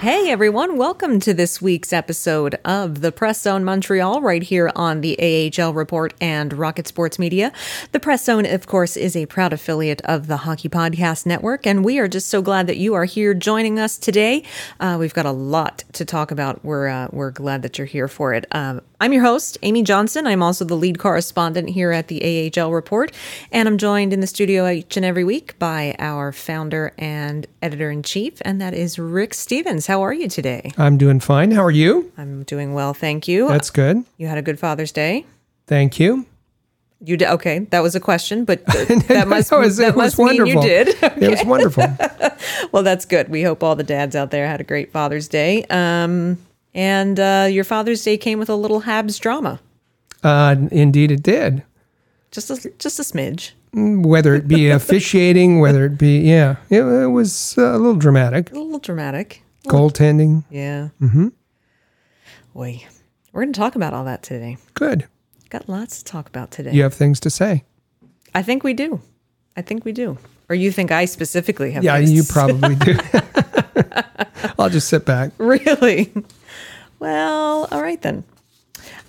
Hey everyone, welcome to this week's episode of the Press Zone Montreal right here on the AHL Report and Rocket Sports Media. The Press Zone, of course, is a proud affiliate of the Hockey Podcast Network, and we are just so glad that you are here joining us today. Uh, we've got a lot to talk about. We're uh, we're glad that you're here for it. Um, I'm your host, Amy Johnson. I'm also the lead correspondent here at the AHL Report, and I'm joined in the studio each and every week by our founder and editor in chief, and that is Rick Stephens. How are you today? I'm doing fine. How are you? I'm doing well, thank you. That's good. You had a good Father's Day. Thank you. You did okay. That was a question, but that must was- that it was must mean you wonderful. did. It was wonderful. well, that's good. We hope all the dads out there had a great Father's Day. Um, and uh, your Father's Day came with a little Habs drama, Uh, indeed, it did. just a, just a smidge, Whether it be officiating, whether it be, yeah, it, it was uh, a little dramatic. a little dramatic. Goaltending, Yeah. Mm-hmm. Boy, we're going to talk about all that today. good. Got lots to talk about today. You have things to say. I think we do. I think we do. Or you think I specifically have? Yeah, you probably do. I'll just sit back. Really? Well, all right then.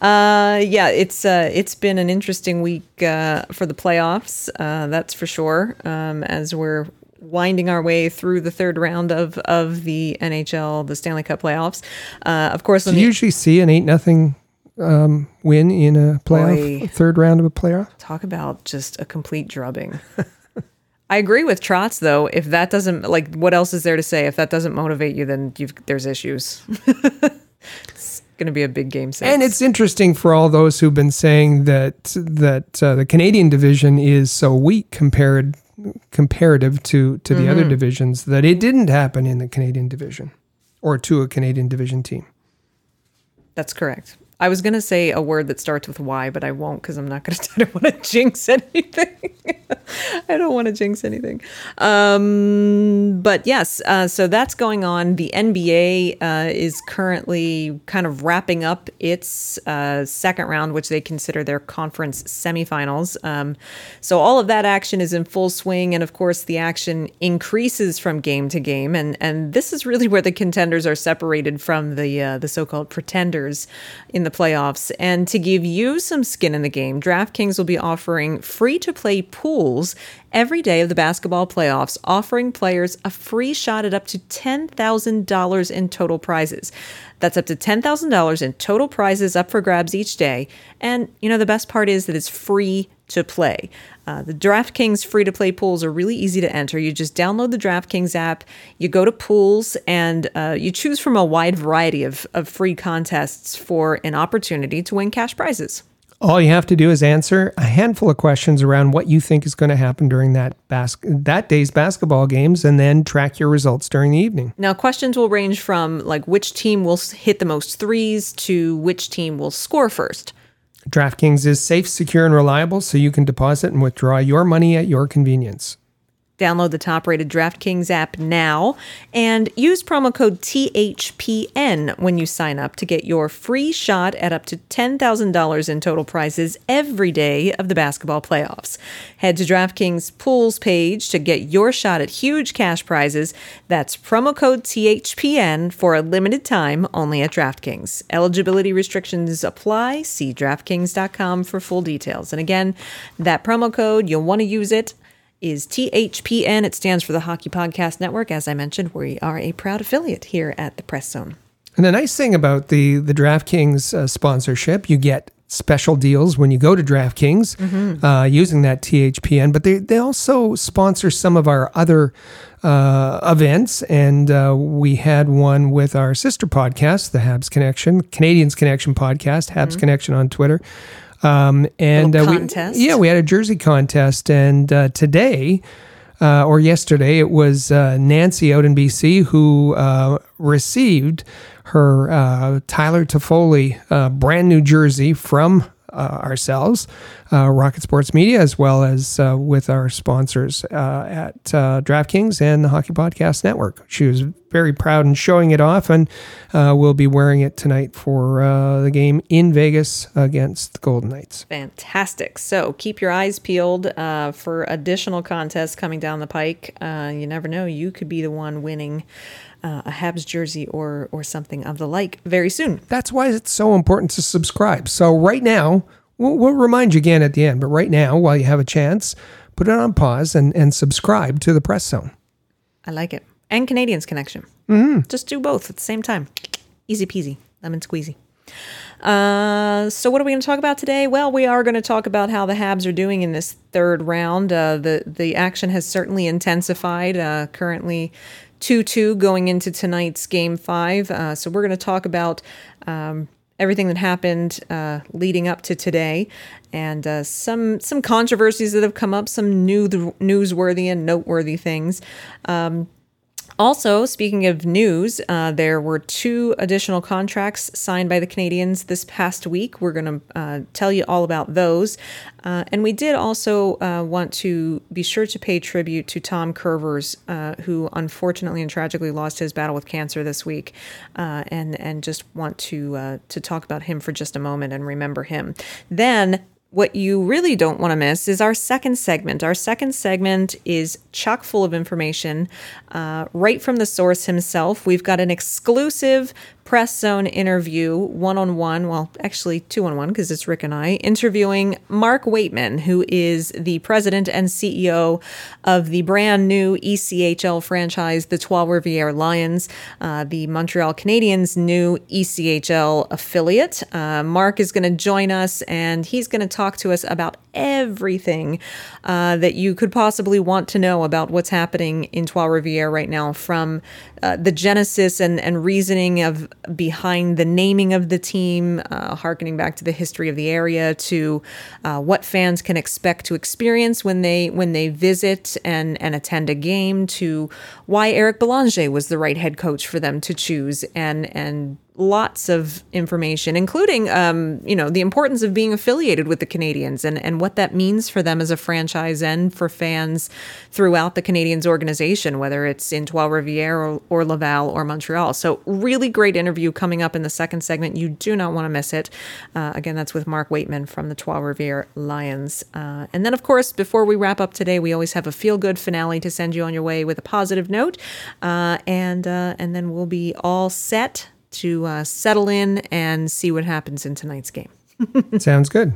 Uh, yeah, it's uh, it's been an interesting week uh, for the playoffs. Uh, that's for sure. Um, as we're winding our way through the third round of of the NHL, the Stanley Cup playoffs. Uh, of course, Do you the, usually see an eight nothing um, win in a playoff, Boy. third round of a playoff? talk about just a complete drubbing. I agree with Trotz though. If that doesn't like, what else is there to say? If that doesn't motivate you, then you've there's issues. it's gonna be a big game six. And it's interesting for all those who've been saying that that uh, the Canadian division is so weak compared comparative to to the Mm-hmm. other divisions that it didn't happen in the Canadian division or to a Canadian division team. That's correct. I was going to say a word that starts with Y, but I won't because I'm not going to. I don't want to jinx anything. I don't want to jinx anything. Um, but yes, uh, so that's going on. The NBA uh, is currently kind of wrapping up its uh, second round, which they consider their conference semifinals. Um, so all of that action is in full swing, and of course, the action increases from game to game. And and this is really where the contenders are separated from the uh, the so-called pretenders in the playoffs. And to give you some skin in the game, DraftKings will be offering free-to-play pools every day of the basketball playoffs, offering players a free shot at up to $10,000 in total prizes. That's up to $10,000 in total prizes up for grabs each day. And, you know, the best part is that it's free to play. Uh, the DraftKings free to play pools are really easy to enter. You just download the DraftKings app, you go to pools, and uh, you choose from a wide variety of, of free contests for an opportunity to win cash prizes. All you have to do is answer a handful of questions around what you think is going to happen during that bas- that day's basketball games, and then track your results during the evening. Now, questions will range from like which team will hit the most threes to which team will score first. DraftKings is safe, secure, and reliable, so you can deposit and withdraw your money at your convenience. Download the top rated DraftKings app now and use promo code THPN when you sign up to get your free shot at up to $10,000 in total prizes every day of the basketball playoffs. Head to DraftKings Pools page to get your shot at huge cash prizes. That's promo code THPN for a limited time only at DraftKings. Eligibility restrictions apply. See DraftKings.com for full details. And again, that promo code, you'll want to use it is THPN. It stands for the Hockey Podcast Network. As I mentioned, we are a proud affiliate here at the Press Zone. And the nice thing about the the DraftKings uh, sponsorship, you get special deals when you go to DraftKings Mm-hmm. uh, using that THPN. But they they also sponsor some of our other uh, events, and uh, we had one with our sister podcast, the Habs Connection, Canadiens Connection podcast, Habs Connection on Twitter. Um, and. Uh, we- yeah, we had a jersey contest, and uh, today uh, or yesterday, it was uh, Nancy out in BC who uh, received her uh, Tyler Toffoli uh, brand new jersey from uh, ourselves, uh, Rocket Sports Media, as well as uh, with our sponsors uh, at uh, DraftKings and the Hockey Podcast Network. She was very proud in showing it off, and uh, will be wearing it tonight for the game in Vegas against the Golden Knights. Fantastic. So keep your eyes peeled for additional contests coming down the pike. You never know; you could be the one winning uh, a Habs jersey or or something of the like very soon. That's why it's so important to subscribe. So right now, we'll, we'll remind you again at the end, but right now, while you have a chance, put it on pause and, and subscribe to the Press Zone. I like it. And Canadiens Connection. Mm-hmm. Just do both at the same time. Easy peasy, lemon squeezy. Uh, so what are we going to talk about today? Well, we are going to talk about how the Habs are doing in this third round. Uh, the the action has certainly intensified. Uh, currently, two two going into tonight's game five. Uh, so we're going to talk about. Um, everything that happened uh, leading up to today, and uh, some some controversies that have come up, some new newsworthy and noteworthy things. Um, also, speaking of news, uh, there were two additional contracts signed by the Canadiens this past week. We're going to uh, tell you all about those. Uh, and we did also uh, want to be sure to pay tribute to Tom Kurvers, uh, who unfortunately and tragically lost his battle with cancer this week, uh, and and just want to to talk about him for just a moment and remember him. Then what you really don't want to miss is our second segment. Our second segment is chock full of information uh, right from the source himself. We've got an exclusive press zone interview, one on one, well, actually two on one because it's Rick and I, interviewing Mark Weightman, who is the president and CEO of the brand new ECHL franchise, the Trois Rivières Lions, uh, the Montreal Canadiens' new ECHL affiliate. Uh, Mark is going to join us and he's going to talk to us about everything uh, that you could possibly want to know about what's happening in Trois Rivières right now, from uh, the genesis and, and reasoning of behind the naming of the team, uh, harkening back to the history of the area, to uh, what fans can expect to experience when they when they visit and and attend a game, to why Eric Belanger was the right head coach for them to choose, and and lots of information, including, um, you know, the importance of being affiliated with the Canadiens and, and what that means for them as a franchise and for fans throughout the Canadiens organization, whether it's in Trois Rivières or, or Laval or Montreal. So, really great interview coming up in the second segment. You do not want to miss it. Uh, again, that's with Mark Weightman from the Trois Rivières Lions. Uh, and then, of course, before we wrap up today, we always have a feel good finale to send you on your way with a positive note. Uh, and, uh, and then we'll be all set to uh, settle in and see what happens in tonight's game. Sounds good.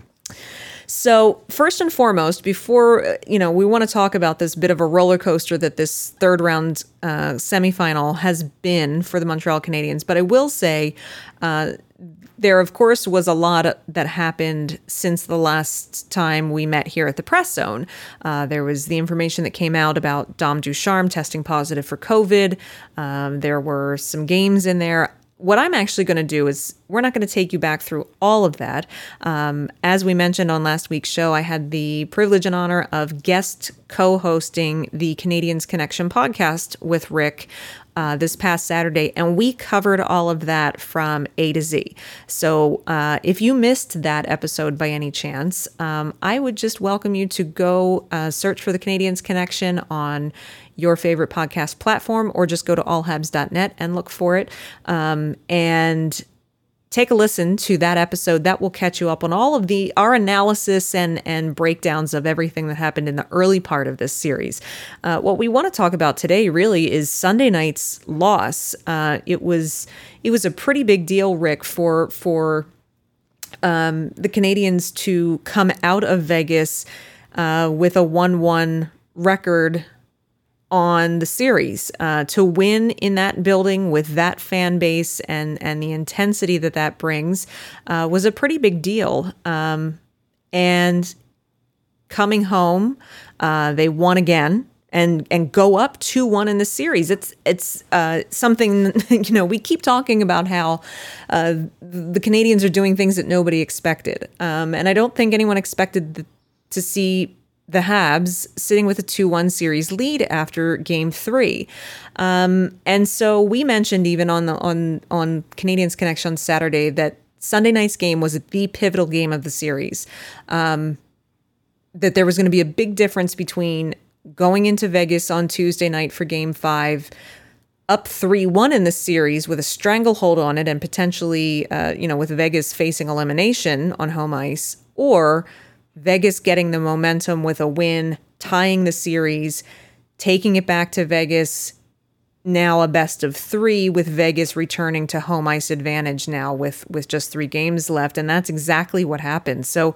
So, first and foremost, before uh, you know, we want to talk about this bit of a roller coaster that this third round uh, semifinal has been for the Montreal Canadiens. But I will say, uh, there of course was a lot that happened since the last time we met here at the press zone. Uh, there was the information that came out about Dom Ducharme testing positive for COVID. Um, there were some games in there what I'm actually going to do is we're not going to take you back through all of that. Um, as we mentioned on last week's show, I had the privilege and honor of guest co hosting the Canadiens Connection podcast with Rick uh, this past Saturday, and we covered all of that from A to Z. So uh, if you missed that episode by any chance, um, I would just welcome you to go uh, search for the Canadiens Connection on your favorite podcast platform or just go to allhabs.net and look for it. Um, and take a listen to that episode. That will catch you up on all of the our analysis and and breakdowns of everything that happened in the early part of this series. Uh, what we want to talk about today really is sunday night's loss. Uh, it was it was a pretty big deal rick for for um, the Canadiens to come out of vegas uh, with a 1-1 record on the series uh, to win in that building with that fan base and and the intensity that that brings uh, was a pretty big deal. Um, and coming home, uh, they won again and and go up two one in the series. It's it's uh, something you know we keep talking about how uh, the Canadiens are doing things that nobody expected, um, and I don't think anyone expected the, to see the Habs sitting with a 2 1 series lead after game three. Um, and so we mentioned even on the on on Canadiens Connection on Saturday that Sunday night's game was the pivotal game of the series. Um, that there was going to be a big difference between going into Vegas on Tuesday night for game five, up 3 1 in the series with a stranglehold on it and potentially, uh, you know, with Vegas facing elimination on home ice, or Vegas getting the momentum with a win, tying the series, taking it back to Vegas. Now a best of three with Vegas returning to home ice advantage now with with just three games left, and that's exactly what happened. So,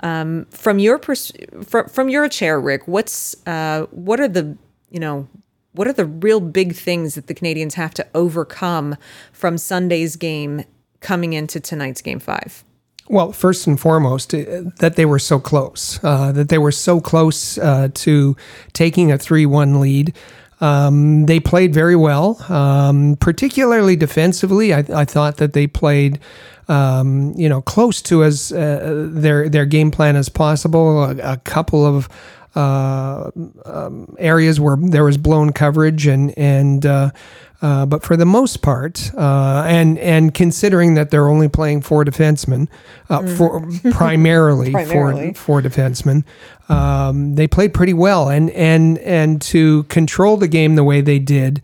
um, from your pers- from from your chair, Rick, what's uh, what are the you know what are the real big things that the Canadiens have to overcome from Sunday's game coming into tonight's game five? Well, first and foremost, uh, that they were so close, uh, that they were so close uh, to taking a 3 1 lead. Um, they played very well, um, particularly defensively. I, I, thought that they played, um, you know, close to as uh, their their game plan as possible. A, a couple of uh, um, areas where there was blown coverage and and uh, uh, but for the most part, uh, and and considering that they're only playing four defensemen, uh, mm. for primarily, primarily. four defensemen, um, they played pretty well, and and and to control the game the way they did,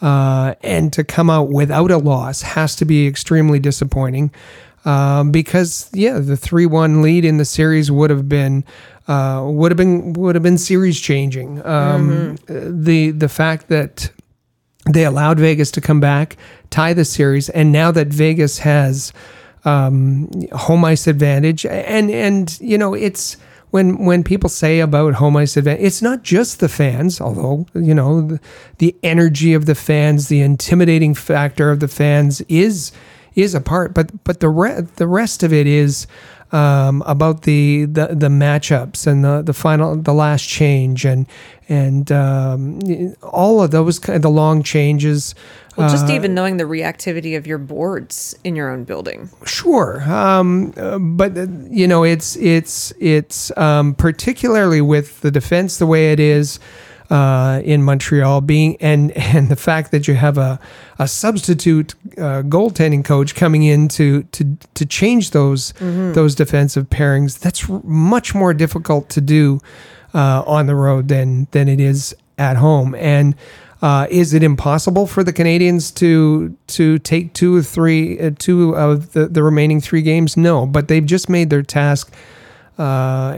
uh, and to come out without a loss has to be extremely disappointing. Um, because yeah, the three one lead in the series would have been uh, would have been would have been series changing. Um, mm-hmm. The the fact that they allowed Vegas to come back, tie the series, and now that Vegas has um, home ice advantage, and and you know it's when when people say about home ice advantage, it's not just the fans, although you know the, the energy of the fans, the intimidating factor of the fans is is a part, but but the re- the rest of it is um, about the, the the matchups and the the final the last change and and um, all of those kind of the long changes. Well, just uh, even knowing the reactivity of your boards in your own building. Sure, um, uh, but uh, you know it's it's it's um, particularly with the defense the way it is uh, in Montreal, being and and the fact that you have a a substitute uh, goaltending coach coming in to to to change those mm-hmm. those defensive pairings. That's much more difficult to do uh, on the road than than it is at home. And uh, is it impossible for the Canadiens to to take two or three uh, two of the, the remaining three games? No, but they've just made their task uh,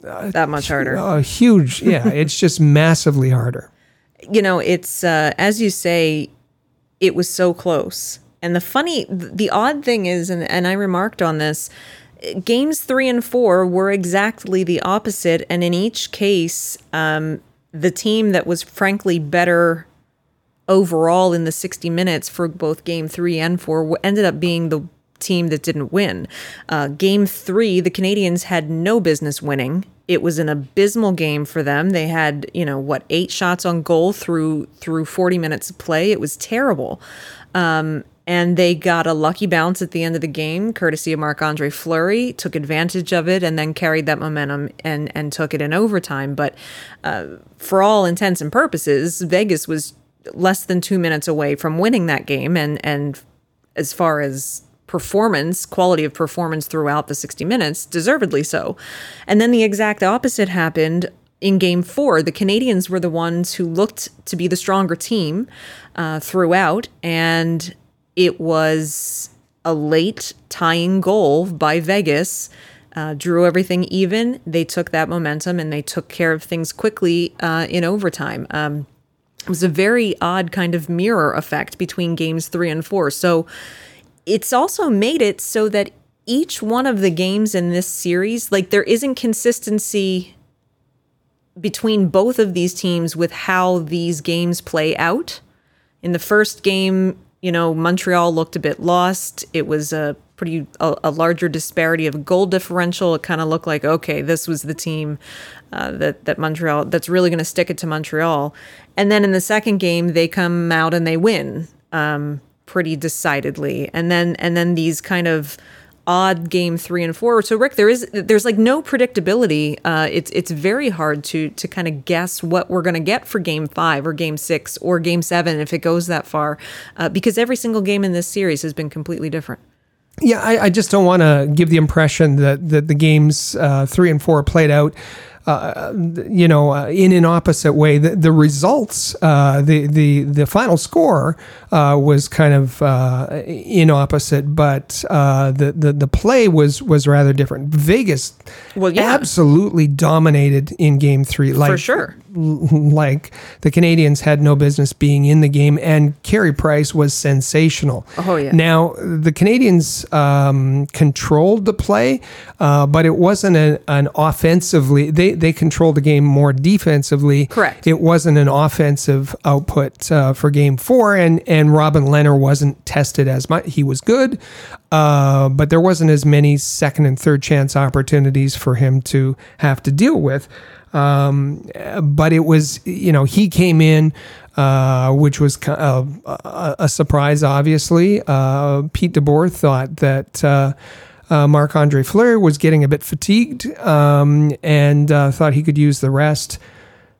that much harder. A huge, yeah. it's just massively harder. You know, it's uh, as you say, it was so close. And the funny, the odd thing is, and, and I remarked on this, games three and four were exactly the opposite. And in each case, um, the team that was frankly better overall in the 60 minutes for both game three and four ended up being the team that didn't win. Uh, game three, the Canadiens had no business winning. It was an abysmal game for them. They had, you know, what eight shots on goal through through 40 minutes of play. It was terrible. Um, and they got a lucky bounce at the end of the game, courtesy of Marc Andre Fleury, took advantage of it, and then carried that momentum and and took it in overtime. But uh, for all intents and purposes, Vegas was less than two minutes away from winning that game, and and as far as performance, quality of performance throughout the 60 minutes, deservedly so. And then the exact opposite happened in game four. The Canadiens were the ones who looked to be the stronger team uh, throughout, and it was a late tying goal by Vegas. Uh, drew everything even. They took that momentum and they took care of things quickly uh, in overtime. Um, it was a very odd kind of mirror effect between games three and four. So it's also made it so that each one of the games in this series, like there isn't consistency between both of these teams with how these games play out. In the first game, you know, Montreal looked a bit lost. It was a pretty a, a larger disparity of goal differential. It kind of looked like okay, this was the team uh, that that Montreal that's really going to stick it to Montreal. And then in the second game, they come out and they win. Um, pretty decidedly. And then and then these kind of odd game three and four. So Rick, there is there's like no predictability. Uh, it's it's very hard to to kind of guess what we're going to get for game five or game six or game seven if it goes that far, uh, because every single game in this series has been completely different. Yeah, I, I just don't want to give the impression that that the games uh, three and four played out uh, you know, uh, in an opposite way. The, the results, uh, the the the final score uh, was kind of uh, in opposite, but uh, the, the the play was was rather different. Vegas, well, yeah. absolutely dominated in Game Three, like for sure. Like the Canadiens had no business being in the game, and Carey Price was sensational. Oh yeah. Now the Canadiens um, controlled the play, but it wasn't a, an offensively. They they controlled the game more defensively. Correct. It wasn't an offensive output uh, for Game Four, and and Robin Lehner wasn't tested as much. He was good, uh, but there wasn't as many second and third chance opportunities for him to have to deal with. Um, but it was, you know, he came in, uh, which was a, a, a surprise, obviously. Uh, Pete DeBoer thought that uh, uh, Marc Andre Fleury was getting a bit fatigued um, and uh, thought he could use the rest.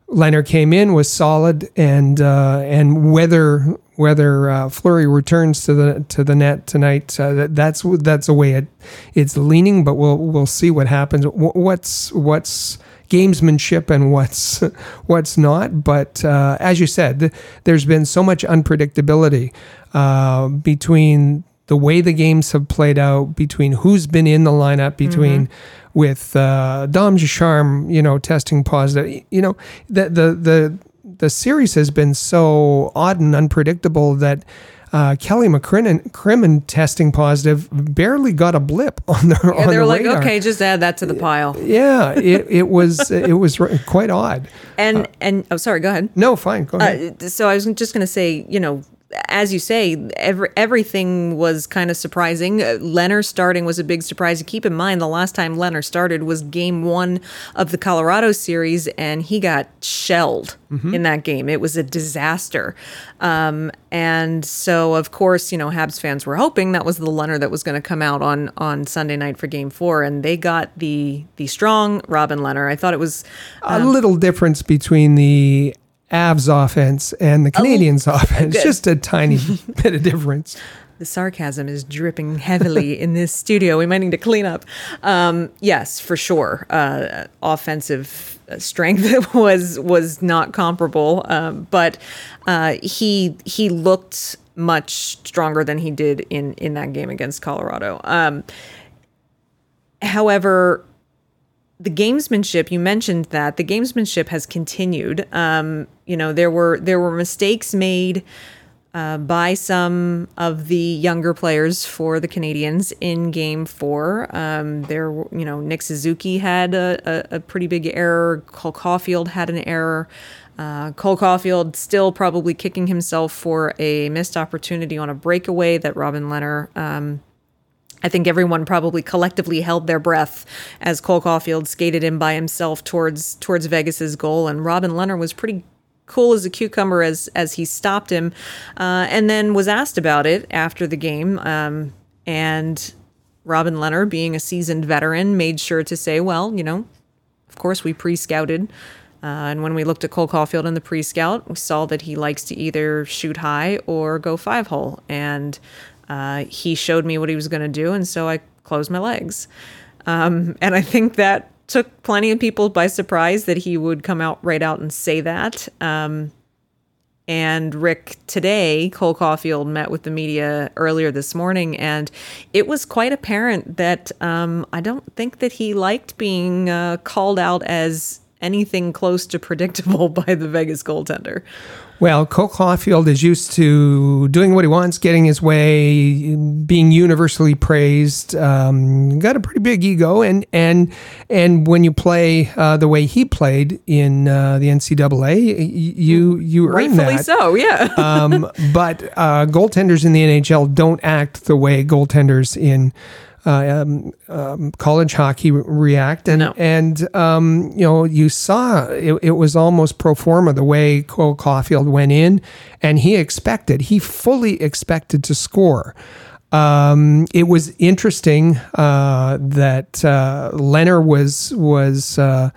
Leonard came in was solid, and uh, and whether whether uh, Fleury returns to the to the net tonight, uh, that, that's that's the way it it's leaning. But we'll we'll see what happens. What's what's gamesmanship and what's what's not. But uh, as you said, there's been so much unpredictability uh, between the way the games have played out between who's been in the lineup between mm-hmm. with uh, Dom Ducharme, you know, testing positive. You know, the the the the series has been so odd and unpredictable that. Uh, Kelly McCrimmon testing positive barely got a blip on the yeah, on they were the like, radar. okay, just add that to the pile. Yeah, it, it was it was quite odd. And uh, and oh, sorry, go ahead. No, fine, go ahead. Uh, so I was just going to say, you know, as you say, every, everything was kind of surprising. Uh, Lehner starting was a big surprise. Keep in mind, the last time Lehner started was game one of the Colorado series, and he got shelled mm-hmm. in that game. It was a disaster. Um, and so, of course, you know, Habs fans were hoping that was the Lehner that was going to come out on on Sunday night for game four, and they got the the strong Robin Lehner. I thought it was um, a little difference between the Avs offense and the Canadiens oh, offense. Good. Just a tiny bit of difference. The sarcasm is dripping heavily in this studio. We might need to clean up. Um, yes, for sure. Uh, offensive strength was was not comparable, um, but uh, he he looked much stronger than he did in in that game against Colorado. Um, however, the gamesmanship you mentioned that the gamesmanship has continued um, you know there were there were mistakes made uh, by some of the younger players for the Canadiens in Game Four. Um, there, you know, Nick Suzuki had a, a, a, pretty big error. Cole Caufield had an error. Uh, Cole Caufield still probably kicking himself for a missed opportunity on a breakaway that Robin Lehner um, I think everyone probably collectively held their breath as Cole Caufield skated in by himself towards towards Vegas's goal, and Robin Lehner was pretty cool as a cucumber as as he stopped him, uh, and then was asked about it after the game. Um, and Robin Lehner, being a seasoned veteran, made sure to say, "Well, you know, of course we pre-scouted." Uh, and when we looked at Cole Caufield in the pre scout, we saw that he likes to either shoot high or go five hole. And uh, he showed me what he was going to do. And so I closed my legs. Um, and I think that took plenty of people by surprise that he would come out right out and say that. Um, and Rick today, Cole Caufield met with the media earlier this morning, and it was quite apparent that um, I don't think that he liked being uh, called out as anything close to predictable by the Vegas goaltender. Well, Cole Caufield is used to doing what he wants, getting his way, being universally praised. Um, got a pretty big ego, and and and when you play uh, the way he played in uh, the NCAA, you you earn Rightfully that. so, yeah. um, but uh, goaltenders in the NHL don't act the way goaltenders in um, um, college hockey react, and No. and um, you know you saw it, it was almost pro forma the way Cole Caufield went in, and he expected he fully expected to score. Um, it was interesting uh, that uh, Leonard was was. Uh,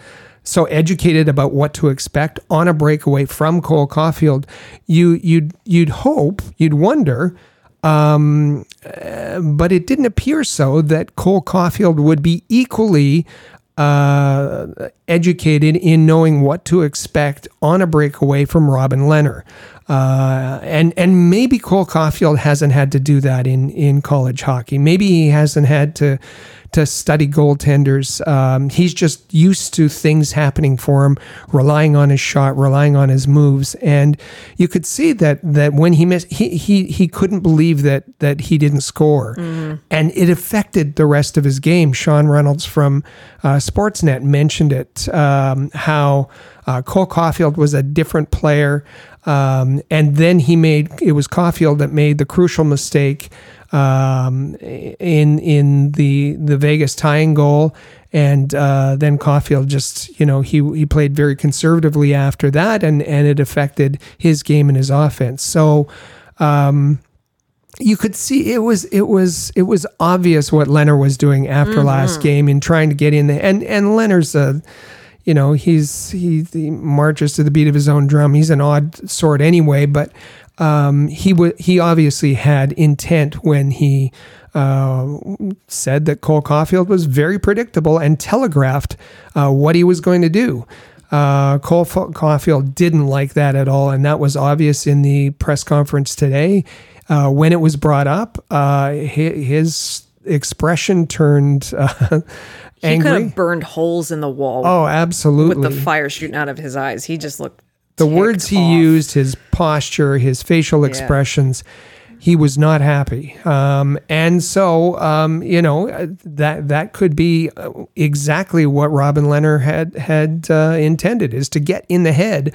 so educated about what to expect on a breakaway from Cole Caufield, you you'd you'd hope, you'd wonder, um, uh, but it didn't appear so that Cole Caufield would be equally uh, educated in knowing what to expect on a breakaway from Robin Leonard. Uh, and and maybe Cole Caufield hasn't had to do that in, in college hockey. Maybe he hasn't had to to study goaltenders. Um, he's just used to things happening for him, relying on his shot, relying on his moves, and you could see that that when he missed, he he he couldn't believe that that he didn't score, and it affected the rest of his game. Sean Reynolds from uh, Sportsnet mentioned it um, how uh, Cole Caufield was a different player. Um, and then he made it was Caufield that made the crucial mistake um, in in the the Vegas tying goal, and uh, then Caufield just you know he he played very conservatively after that, and and it affected his game and his offense. So. Um, you could see it was it was it was obvious what Leonard was doing after last game in trying to get in there, and and Leonard's a you know he's he, he marches to the beat of his own drum. He's an odd sort anyway, but um, he w- he obviously had intent when he uh, said that Cole Caufield was very predictable and telegraphed uh, what he was going to do. Uh, Cole F- Caufield didn't like that at all, and that was obvious in the press conference today. Uh, when it was brought up, uh, hi- his expression turned uh, he could have burned holes in the wall Oh, absolutely. with the fire shooting out of his eyes. He just looked the words he off. used, his posture, his facial expressions, he was not happy. Um, and so, um, you know, uh, that that could be uh, exactly what Robin Leonard had had uh, intended is to get in the head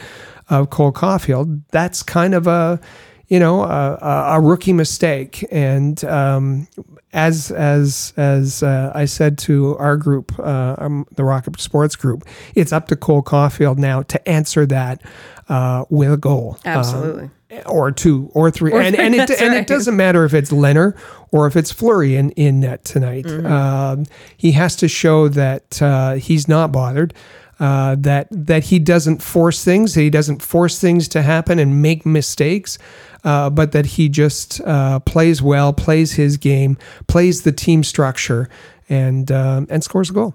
of Cole Caufield. That's kind of a you know a, a- a rookie mistake and um, as as as uh, I said to our group uh, um, the Rocket Sports group it's up to Cole Caufield now to answer that uh, with a goal Um, Absolutely. or two or three and, and it and right. it doesn't matter if it's Leonard or if it's Fleury in in net tonight Mm-hmm. um, he has to show that uh, he's not bothered uh, that that he doesn't force things, that he doesn't force things to happen and make mistakes, uh, but that he just uh, plays well, plays his game, plays the team structure, and um, and scores a goal.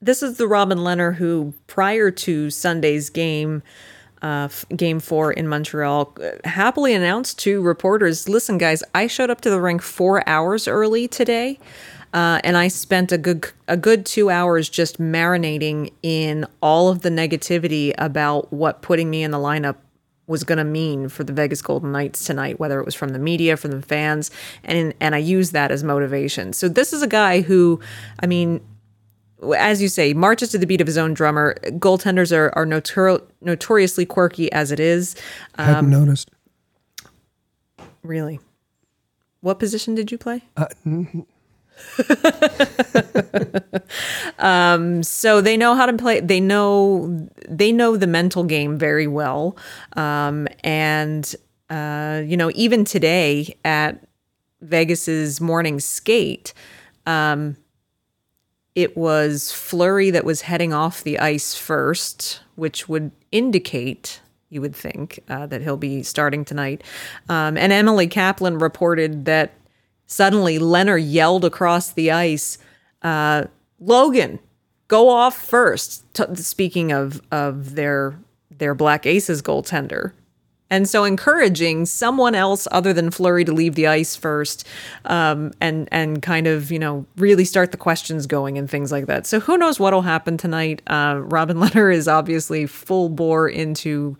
This is the Robin Leonard who, prior to Sunday's game, uh, game four in Montreal, uh, happily announced to reporters, "Listen, guys, I showed up to the rink four hours early today, uh, and I spent a good a good two hours just marinating in all of the negativity about what putting me in the lineup." Was going to mean for the Vegas Golden Knights tonight, whether it was from the media, from the fans, and and I use that as motivation. So this is a guy who, I mean, as you say, marches to the beat of his own drummer. Goaltenders are are notor- notoriously quirky as it is. I hadn't um, noticed. Really, what position did you play? Uh, um, so they know how to play. They know they know the mental game very well, um, and uh, you know even today at Vegas's morning skate. Um, it was Fleury that was heading off the ice first, which would indicate you would think uh, that he'll be starting tonight. Um, and Emily Kaplan reported that suddenly Lehner yelled across the ice, uh, "Logan, go off first. T- speaking of of their their Black Aces goaltender. And so encouraging someone else other than Fleury to leave the ice first, um, and and kind of you know really start the questions going and things like that. So who knows what'll happen tonight? Uh, Robin Lehner is obviously full bore into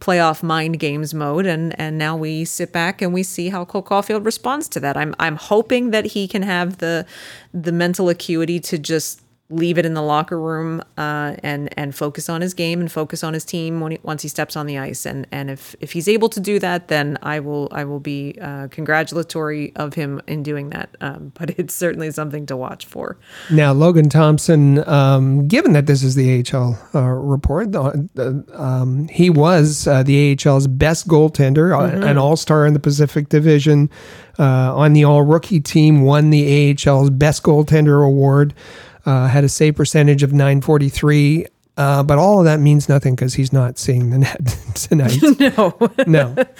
playoff mind games mode and and now we sit back and we see how Cole Caufield responds to that. I'm I'm hoping that he can have the the mental acuity to just leave it in the locker room uh, and and focus on his game and focus on his team when he, once he steps on the ice. And and if if he's able to do that then I will I will be uh, congratulatory of him in doing that. Um, but it's certainly something to watch for. Now Logan Thompson um, given that this is the AHL uh, report um, he was uh, the AHL's best goaltender uh, mm-hmm. an all-star in the Pacific Division uh, on the all rookie team won the AHL's best goaltender award uh, had a save percentage of 943. Uh, but all of that means nothing because he's not seeing the net tonight. no, no.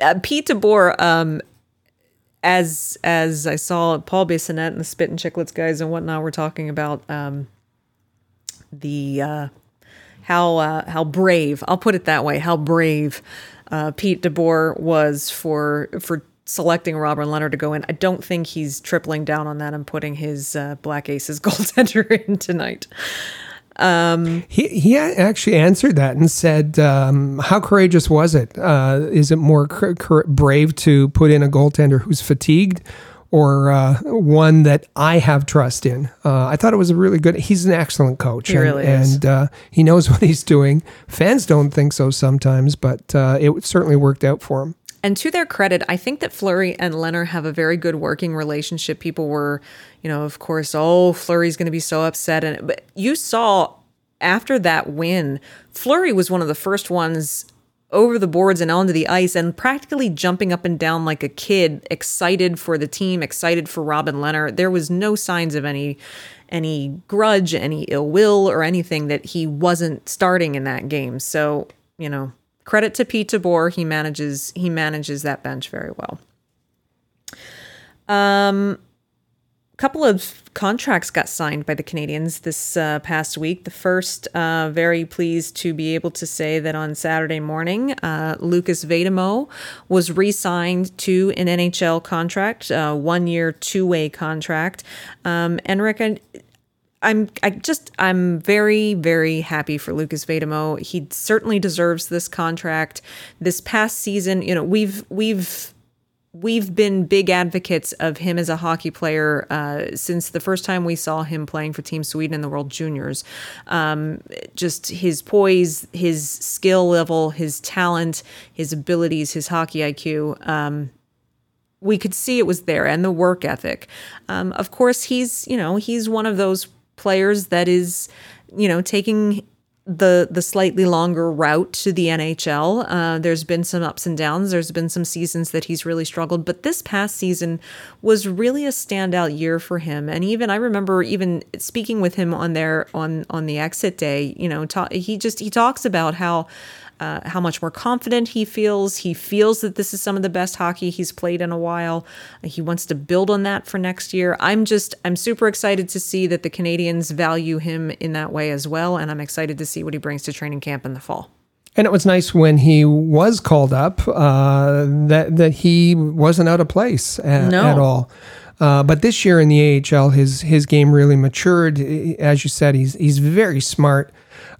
Uh, Pete DeBoer, um, as as I saw Paul Bissonnette and the Spit and Chicklets guys and whatnot, we're talking about um, the uh, how uh, how brave. I'll put it that way. How brave uh, Pete DeBoer was for for selecting Robin Leonard to go in. I don't think he's tripling down on that and putting his uh, Black Aces goaltender in tonight. Um, he he actually answered that and said, um, "How courageous was it? Uh, is it more brave to put in a goaltender who's fatigued?" Or uh, one that I have trust in. Uh, I thought it was a really good. He's an excellent coach, he and, really is. and uh, he knows what he's doing. Fans don't think so sometimes, but uh, it certainly worked out for him. And to their credit, I think that Fleury and Lehner have a very good working relationship. People were, you know, of course, oh, Fleury's going to be so upset. And but you saw after that win, Fleury was one of the first ones over the boards and onto the ice and practically jumping up and down like a kid, excited for the team, excited for Robin Lehner. There was no signs of any any grudge, any ill will, or anything that he wasn't starting in that game. So, you know, credit to Pete DeBoer. He manages he manages that bench very well. Um, a couple of contracts got signed by the Canadiens this uh, past week. The first, uh, very pleased to be able to say that on Saturday morning, uh, Lukas Vejdemo was re-signed to an NHL contract, uh, one-year, two-way contract. Um, and Rick, I, I'm I just I'm very very happy for Lukas Vejdemo. He certainly deserves this contract. This past season, you know, we've we've we've been big advocates of him as a hockey player uh, since the first time we saw him playing for Team Sweden in the World Juniors. Um, just his poise, his skill level, his talent, his abilities, his hockey IQ. Um, we could see it was there, and the work ethic. Um, of course, he's you know he's one of those players that is, you know, taking the the slightly longer route to the NHL. Uh, there's been some ups and downs. There's been some seasons that he's really struggled, but this past season was really a standout year for him. And even I remember even speaking with him on there on on the exit day. You know, ta- he just he talks about how uh, how much more confident he feels. He feels that this is some of the best hockey he's played in a while. He wants to build on that for next year. I'm just, I'm super excited to see that the Canadiens value him in that way as well. And I'm excited to see what he brings to training camp in the fall. And it was nice when he was called up uh, that that he wasn't out of place at, no. at all. Uh, but this year in the AHL, his his game really matured. As you said, he's he's very smart.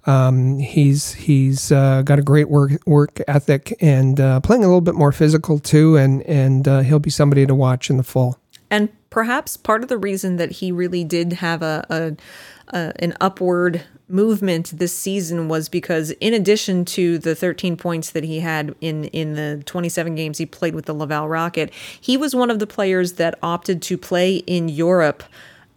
Um, he's he's uh, got a great work work ethic and uh, playing a little bit more physical too, and and uh, he'll be somebody to watch in the fall. And perhaps part of the reason that he really did have a, a, a an upward movement this season was because in addition to the 13 points that he had in in the 27 games he played with the Laval Rocket, he was one of the players that opted to play in Europe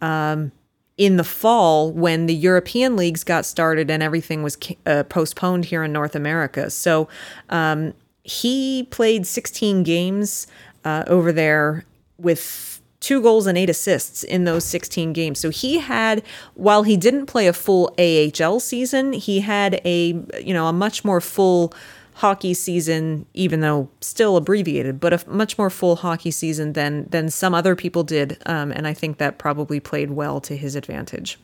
um, in the fall when the European leagues got started and everything was uh, postponed here in North America. So um, he played 16 games uh, over there with two goals and eight assists in those 16 games. So he had, while he didn't play a full AHL season, he had a you know a much more full hockey season, even though still abbreviated, but a much more full hockey season than than some other people did, um, and I think that probably played well to his advantage.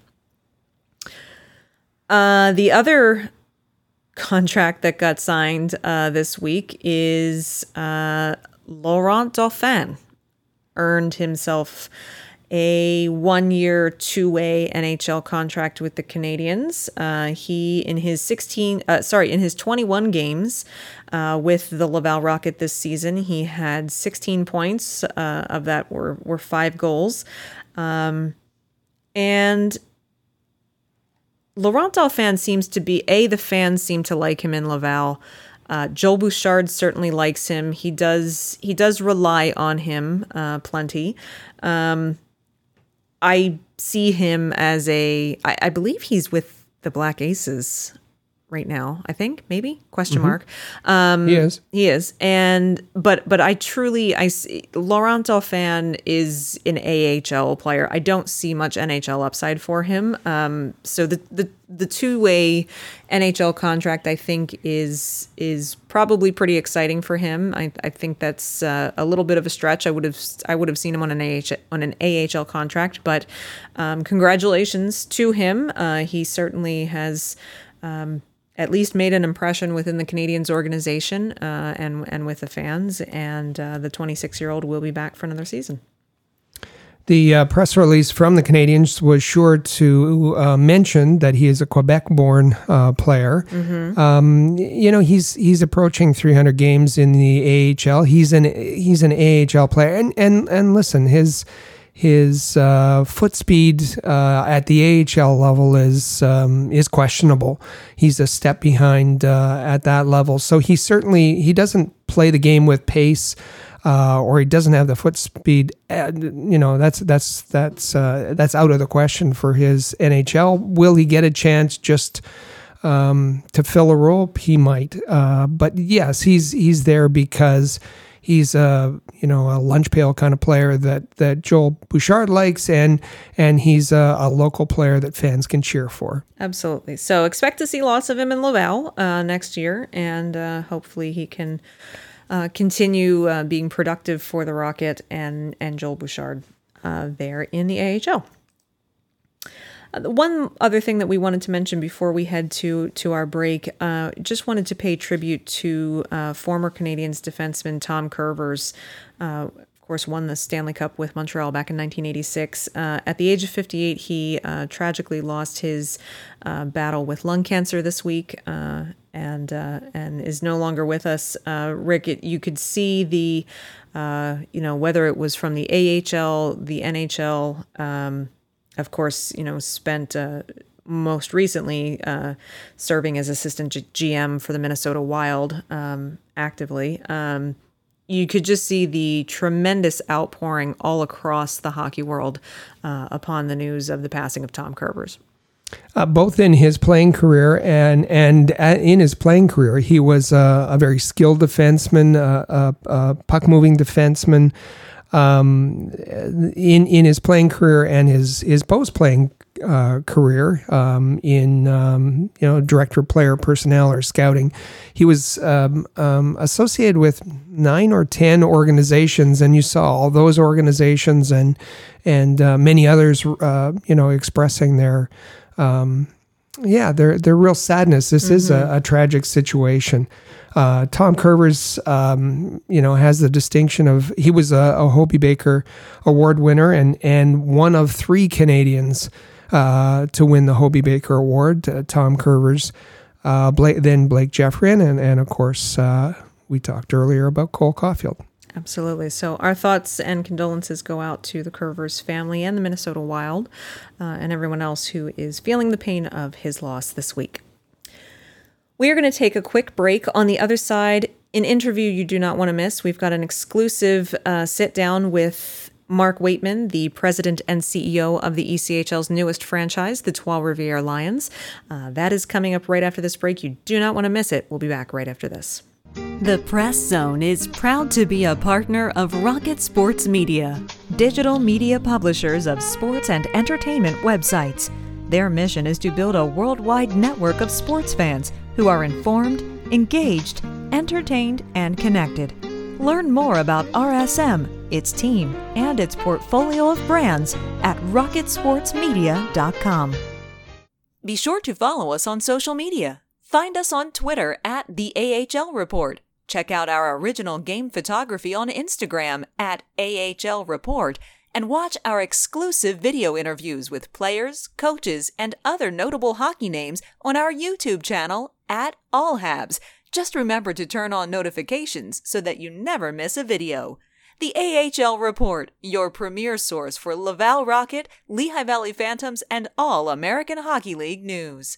Uh, the other contract that got signed uh, this week is uh, Laurent Dauphin earned himself a one-year, two-way NHL contract with the Canadiens. Uh, he in his 16, uh, sorry, in his 21 games uh, with the Laval Rocket this season, he had 16 points. Uh, of that were were five goals, um, and Laurent Dauphin seems to be a the fans seem to like him in Laval. Uh, Joel Bouchard certainly likes him. He does he does rely on him uh, plenty. Um, I see him as a. I, I believe he's with the Black Aces right now. I think maybe question Mm-hmm. mark. Um, He is. He is, and but but I truly I see Laurent Dauphin is an AHL player. I don't see much NHL upside for him. Um, so the the the two way NHL contract I think is is probably pretty exciting for him. I, I think that's uh, a little bit of a stretch. I would have I would have seen him on an AHL on an AHL contract, but um, congratulations to him. Uh, he certainly has. Um, at least made an impression within the Canadiens organization uh, and and with the fans. And uh, the 26 year old will be back for another season. The uh, press release from the Canadiens was sure to uh, mention that he is a Quebec-born uh, player. Um, you know, he's he's approaching 300 games in the AHL. He's an he's an AHL player, and and and listen, his his uh, foot speed uh, at the AHL level is um, is questionable. He's a step behind uh, at that level, so he certainly he doesn't play the game with pace uh, or he doesn't have the foot speed, you know, that's that's that's uh, that's out of the question for his NHL. Will he get a chance just um, to fill a role? He might, uh, but yes, he's he's there because he's a you know a lunch pail kind of player that that Joel Bouchard likes, and and he's a, a local player that fans can cheer for. Absolutely. So expect to see lots of him in Laval uh, next year, and uh, hopefully he can uh, continue uh, being productive for the Rocket and and Joel Bouchard uh, there in the AHL. Uh, one other thing that we wanted to mention before we head to to our break, uh, just wanted to pay tribute to uh, former Canadiens defenseman Tom Kurvers. Uh, of course, won the Stanley Cup with Montreal back in 1986. Uh, at the age of 58, he uh, tragically lost his uh, battle with lung cancer this week, uh, and uh, and is no longer with us. Rick, it, you could see the, you know, whether it was from the AHL, the NHL. Um, of course, you know, spent uh, most recently uh, serving as assistant G- GM for the Minnesota Wild um, actively. Um, you could just see the tremendous outpouring all across the hockey world uh, upon the news of the passing of Tom Kurvers. uh, both in his playing career and and uh, in his playing career, he was uh, a very skilled defenseman, uh, uh, puck moving defenseman. Um, in in his playing career and his his post playing uh, career um, in um, you know director player personnel or scouting, he was um, um, associated with nine or ten organizations, and you saw all those organizations and and uh, many others, uh, you know, expressing their um, yeah, their their real sadness. This is a, a tragic situation. Uh, Tom Kurvers, um, you know, has the distinction of he was a, a Hobey Baker Award winner and and one of three Canadiens uh, to win the Hobey Baker Award. Uh, Tom Kurvers, uh, Blake, then Blake Geoffrion, and and of course uh, we talked earlier about Cole Caufield. Absolutely. So, our thoughts and condolences go out to the Kurvers family and the Minnesota Wild uh, and everyone else who is feeling the pain of his loss this week. We are going to take a quick break. On the other side, an interview you do not want to miss. We've got an exclusive uh, sit down with Mark Weightman, the president and CEO of the ECHL's newest franchise, the Trois Rivières Lions. Uh, that is coming up right after this break. You do not want to miss it. We'll be back right after this. The Press Zone is proud to be a partner of Rocket Sports Media, digital media publishers of sports and entertainment websites. Their mission is to build a worldwide network of sports fans who are informed, engaged, entertained, and connected. Learn more about RSM, its team, and its portfolio of brands at rocketsportsmedia.com. Be sure to follow us on social media. Find us on Twitter at the AHL Report. Check out our original game photography on Instagram at AHL Report and watch our exclusive video interviews with players, coaches, and other notable hockey names on our YouTube channel at All Habs. Just remember to turn on notifications so that you never miss a video. The AHL Report, your premier source for Laval Rocket, Lehigh Valley Phantoms, and all American Hockey League news.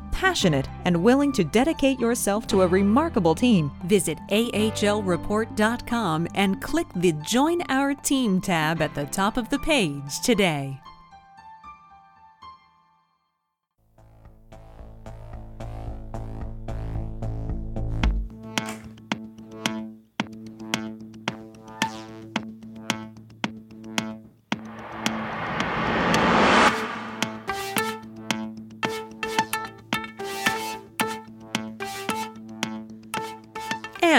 passionate, and willing to dedicate yourself to a remarkable team, visit ahlreport.com and click the Join Our Team tab at the top of the page today.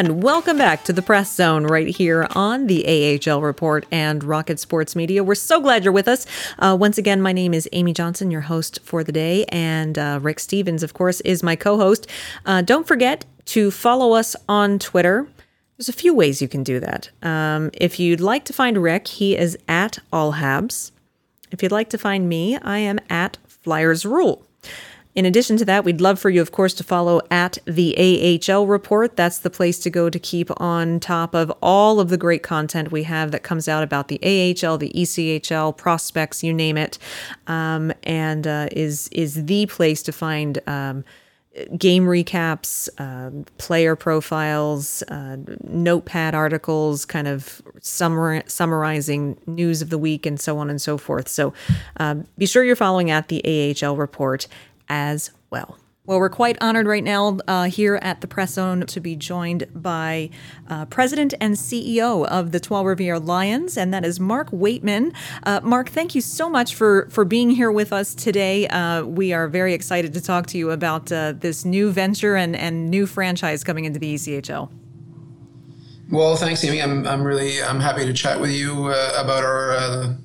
And welcome back to the Press Zone right here on the AHL Report and Rocket Sports Media. We're so glad you're with us. Uh, once again, my name is Amy Johnson, your host for the day, and uh, Rick Stephens, of course, is my co host. Uh, don't forget to follow us on Twitter. There's a few ways you can do that. Um, if you'd like to find Rick, he is at All Habs. If you'd like to find me, I am at Flyers Rule. In addition to that, we'd love for you, of course, to follow at the AHL Report. That's the place to go to keep on top of all of the great content we have that comes out about the AHL, the ECHL, prospects, you name it, um, and uh, is is the place to find. Um, game recaps, uh, player profiles, uh, notepad articles, kind of summar- summarizing news of the week, and so on and so forth. So um, be sure you're following at the AHL report as well. Well, we're quite honored right now uh, here at the Press Zone to be joined by uh, President and CEO of the Trois Rivières Lions, and that is Mark Weightman. Uh, Mark, thank you so much for for being here with us today. Uh, we are very excited to talk to you about uh, this new venture and, and new franchise coming into the ECHL. Well, thanks, Amy. I'm, I'm really I'm happy to chat with you uh, about our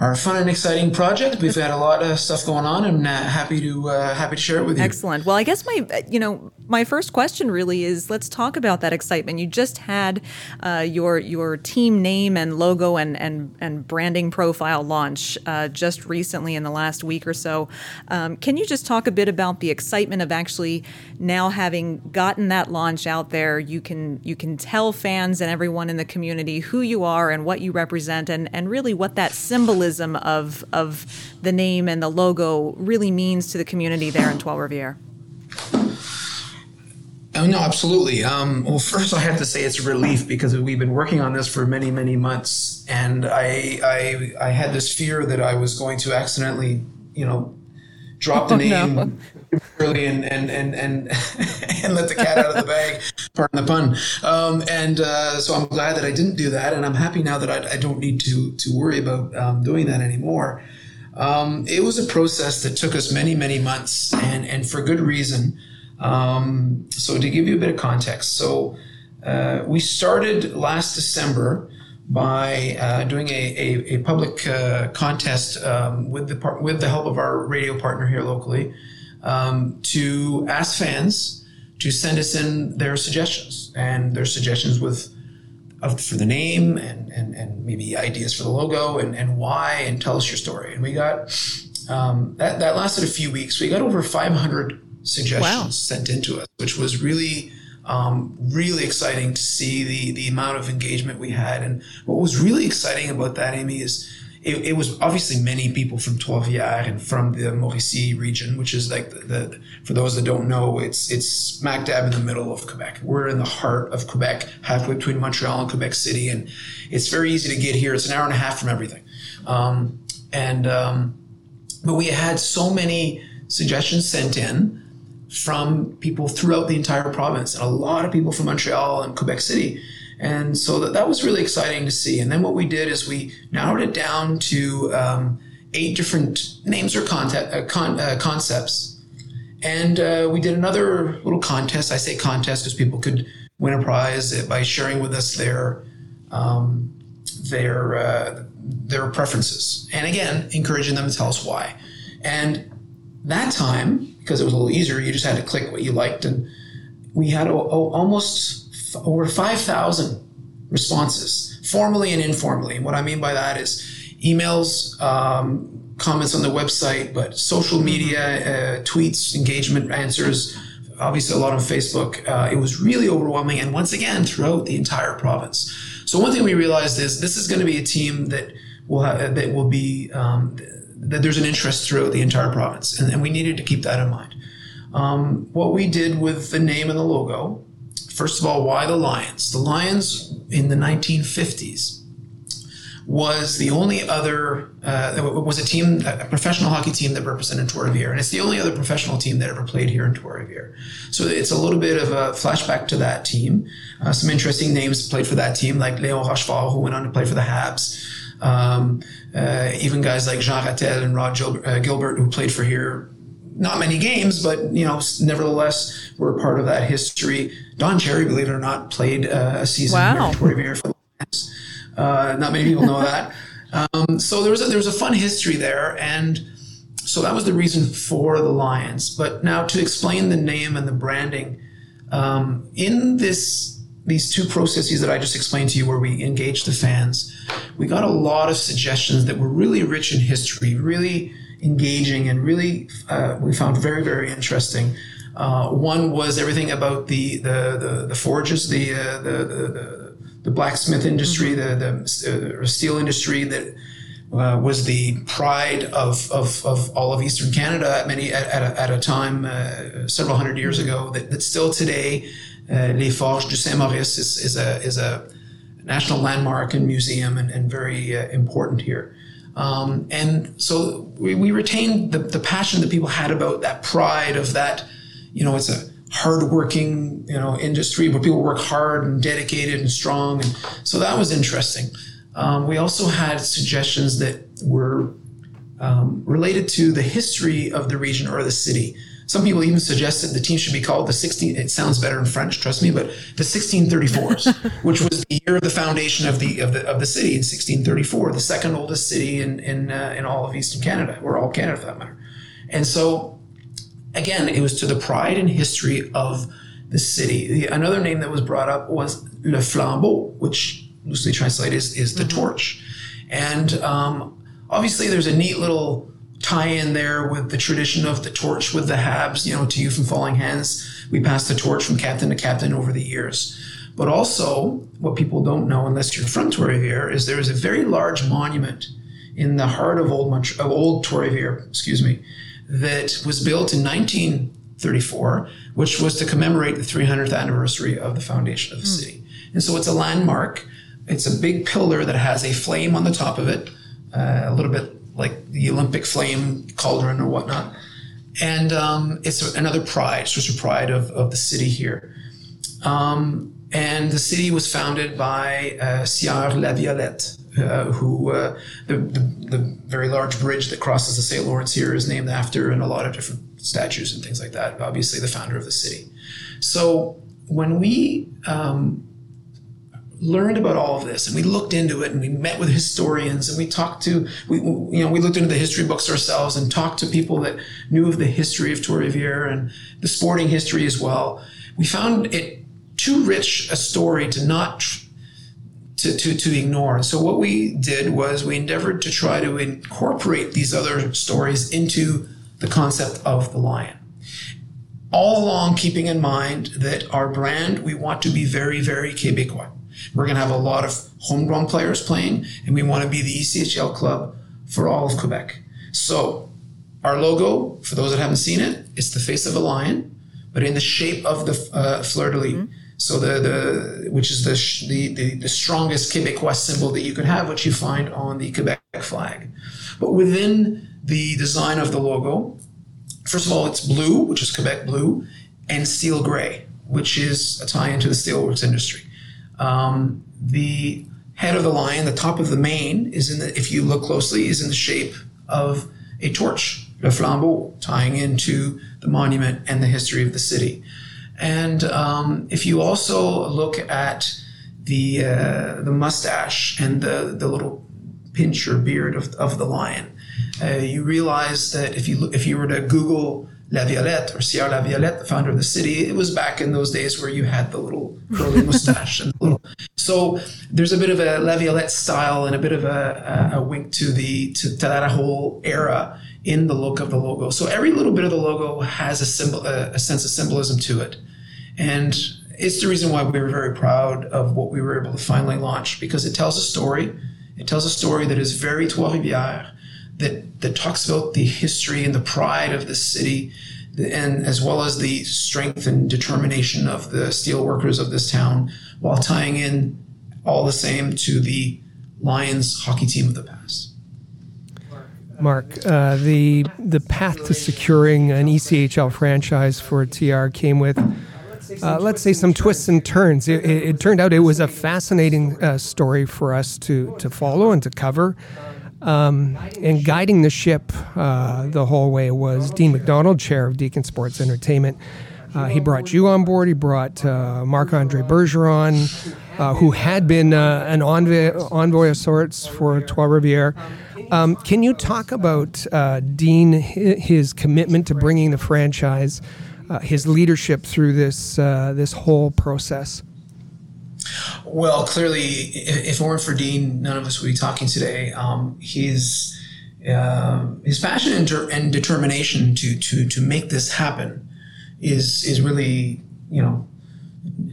our fun and exciting project. We've had a lot of stuff going on, and uh, happy to uh, happy to share it with you. Excellent. Well, I guess my you know my first question really is let's talk about that excitement. You just had uh, your your team name and logo and and and branding profile launch uh, just recently in the last week or so. Um, can you just talk a bit about the excitement of actually now having gotten that launch out there? You can you can tell fans and everyone in the community who you are and what you represent, and and really what that symbolism of of the name and the logo really means to the community there in Trois Rivières. Oh, no, absolutely. Um, well, first I have to say it's a relief because we've been working on this for many, many months, and I, I, I had this fear that I was going to accidentally, you know, drop the oh, name no. early and and and and and let the cat out of the bag. Pardon the pun. Um, and uh, so I'm glad that I didn't do that, and I'm happy now that I, I don't need to to worry about um, doing that anymore. Um, it was a process that took us many many months, and and for good reason. Um, so to give you a bit of context, so uh, we started last December by uh, doing a, a, a public uh, contest um, with the par- with the help of our radio partner here locally um, to ask fans to send us in their suggestions. And their suggestions with for the name and, and, and maybe ideas for the logo and, and why and tell us your story. And we got um, that, that lasted a few weeks. We got over 500 suggestions wow. sent into us which was really Um, really exciting to see the the amount of engagement we had. And what was really exciting about that, Amy, is it, it was obviously many people from Trois-Rivières and from the Mauricie region, which is like the, the, for those that don't know, it's it's smack dab in the middle of Quebec. We're in the heart of Quebec, halfway between Montreal and Quebec City, and it's very easy to get here. It's an hour and a half from everything, um, and um, but we had so many suggestions sent in from people throughout the entire province, and a lot of people from Montreal and Quebec City. And so that, that was really exciting to see. And then what we did is we narrowed it down to um, eight different names or uh, con, uh, concepts. And uh, we did another little contest. I say contest because people could win a prize by sharing with us their um, their uh, their preferences. And again, encouraging them to tell us why. And that time, because it was a little easier, you just had to click what you liked, and we had almost f- over five thousand responses, formally and informally. And what I mean by that is emails, um, comments on the website, but social media, uh, tweets, engagement answers, obviously a lot on Facebook. Uh, it was really overwhelming, and once again throughout the entire province. So one thing we realized is this is going to be a team that will have, that will be um, that there's an interest throughout the entire province, and, and we needed to keep that in mind. Um, what we did with the name and the logo, first of all, why the Lions? The Lions in the 1950s was the only other uh, was a team, a professional hockey team that represented Trois-Rivières, and it's the only other professional team that ever played here in Trois-Rivières. So it's a little bit of a flashback to that team. Uh, some interesting names played for that team, like Léon Rochefort, who went on to play for the Habs. Um, uh, even guys like Jean Ratelle and Rod Gilbert, uh, Gilbert, who played for here, not many games, but you know, nevertheless, were part of that history. Don Cherry, believe it or not, played uh, a season wow. here for the Lions. Uh, not many people know that. Um, so there was a, there was a fun history there, and so that was the reason for the Lions. But now to explain the name and the branding um, in this these two processes that I just explained to you, where we engaged the fans, we got a lot of suggestions that were really rich in history, really engaging, and really uh, we found very very interesting. Uh, one was everything about the the the, the forges, the, uh, the, the the blacksmith industry, the the uh, steel industry that. Uh, was the pride of, of, of all of Eastern Canada at many at, at, a, at a time uh, several hundred years ago that, that still today Les Forges du Saint-Maurice is, is, a, is a national landmark and museum and, and very uh, important here. Um, and so we, we retained the, the passion that people had about that pride of that, you know, it's a hardworking, you know, industry where people work hard and dedicated and strong. And so that was interesting. Um, we also had suggestions that were um, related to the history of the region or the city. Some people even suggested the team should be called the 16. It sounds better in French, trust me, but the 1634s, which was the year of the foundation of the of the of the city in 1634, the second oldest city in in uh, in all of Eastern Canada, or all Canada for that matter. And so, again, it was to the pride and history of the city. The, another name that was brought up was Le Flambeau, which loosely translated is, is the mm-hmm. torch. And um, obviously, there's a neat little tie in there with the tradition of the torch with the Habs, you know, to you from Falling Hens. We passed the torch from captain to captain over the years. But also, what people don't know, unless you're from Trois-Rivières, is there is a very large monument in the heart of Old, Mont- of Old Trois-Rivières, excuse me, that was built in 1934, which was to commemorate the 300th anniversary of the foundation of the mm. city. And so it's a landmark. It's a big pillar that has a flame on the top of it, uh, a little bit like the Olympic flame cauldron or whatnot. And um, it's another pride, it's just a pride of, of the city here. Um, and the city was founded by uh, Sieur Laviolette, uh, who uh, the, the, the, very large bridge that crosses the St. Lawrence here is named after, and a lot of different statues and things like that. Obviously, the founder of the city. So when we um, learned about all of this and we looked into it and we met with historians and we talked to we you know we looked into the history books ourselves and talked to people that knew of the history of Trois-Rivières and the sporting history as well we found it too rich a story to not to, to, to ignore. So what we did was we endeavored to try to incorporate these other stories into the concept of the lion all along keeping in mind that our brand, we want to be very, very Québécois. We're going to have a lot of homegrown players playing, and we want to be the ECHL club for all of Quebec. So, our logo, for those that haven't seen it, it's the face of a lion, but in the shape of the uh, fleur de lis. Mm-hmm. So the the which is the, the, the the strongest Quebecois symbol that you could have, which you find on the Quebec flag. But within the design of the logo, first of all, it's blue, which is Quebec blue, and steel gray, which is a tie into the steelworks industry. Um, the head of the lion, the top of the mane, is in the, if you look closely, is in the shape of a torch, le flambeau, tying into the monument and the history of the city. And um, if you also look at the uh, the mustache and the the little pinch or beard of, of the lion, uh, you realize that if you look, if you were to Google La Violette or Sieur La Violette, the founder of the city, it was back in those days where you had the little curly mustache and little. So there's a bit of a La Violette style and a bit of a, a, a wink to the to, whole era in the look of the logo. So every little bit of the logo has a symbol, a, a sense of symbolism to it, and it's the reason why we were very proud of what we were able to finally launch because it tells a story. It tells a story that is very Trois-Rivières that that talks about the history and the pride of the city, and as well as the strength and determination of the steel workers of this town, while tying in all the same to the Lions hockey team of the past. Mark, uh, the the path to securing an ECHL franchise for TR came with. Uh, let's say some twists and turns. It, it, it, turned out it was a fascinating uh, story for us to to follow and to cover. Um, and guiding the ship uh, the whole way was Dean MacDonald, chair of Deacon Sports Entertainment. Uh, he brought you on board. He brought uh, Marc Andre Bergeron, uh, who had been uh, an envoy, envoy, of sorts for Trois Rivières. Um, can you talk about uh, Dean, his commitment to bringing the franchise, his leadership through this this whole process? Well, clearly, if, it weren't for Dean, none of us would be talking today. Um, his uh, his passion and, and, determination to to to make this happen is is really you know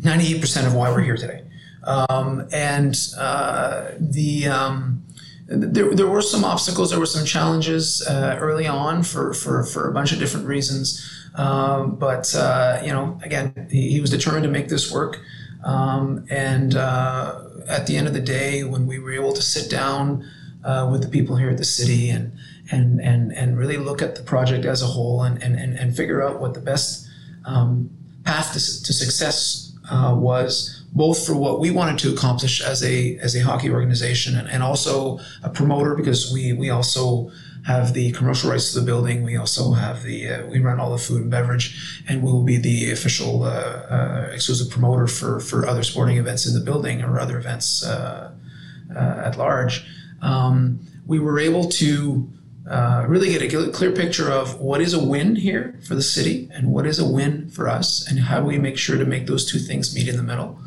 ninety eight percent of why we're here today. Um, and uh, the um, there, there were some obstacles, there were some challenges uh, early on for, for, for a bunch of different reasons. Um, but, uh, you know, again, he, he, was determined to make this work. Um, and uh, at the end of the day, when we were able to sit down uh, with the people here at the city and and and and really look at the project as a whole and and and, and figure out what the best um, path to, to success uh, was, both for what we wanted to accomplish as a as a hockey organization and, and also a promoter because we we also have the commercial rights to the building. We also have the uh, we run all the food and beverage, and we will be the official uh, uh, exclusive promoter for for other sporting events in the building or other events uh, uh, at large. Um, we were able to uh, really get a clear picture of what is a win here for the city and what is a win for us, and how do we make sure to make those two things meet in the middle.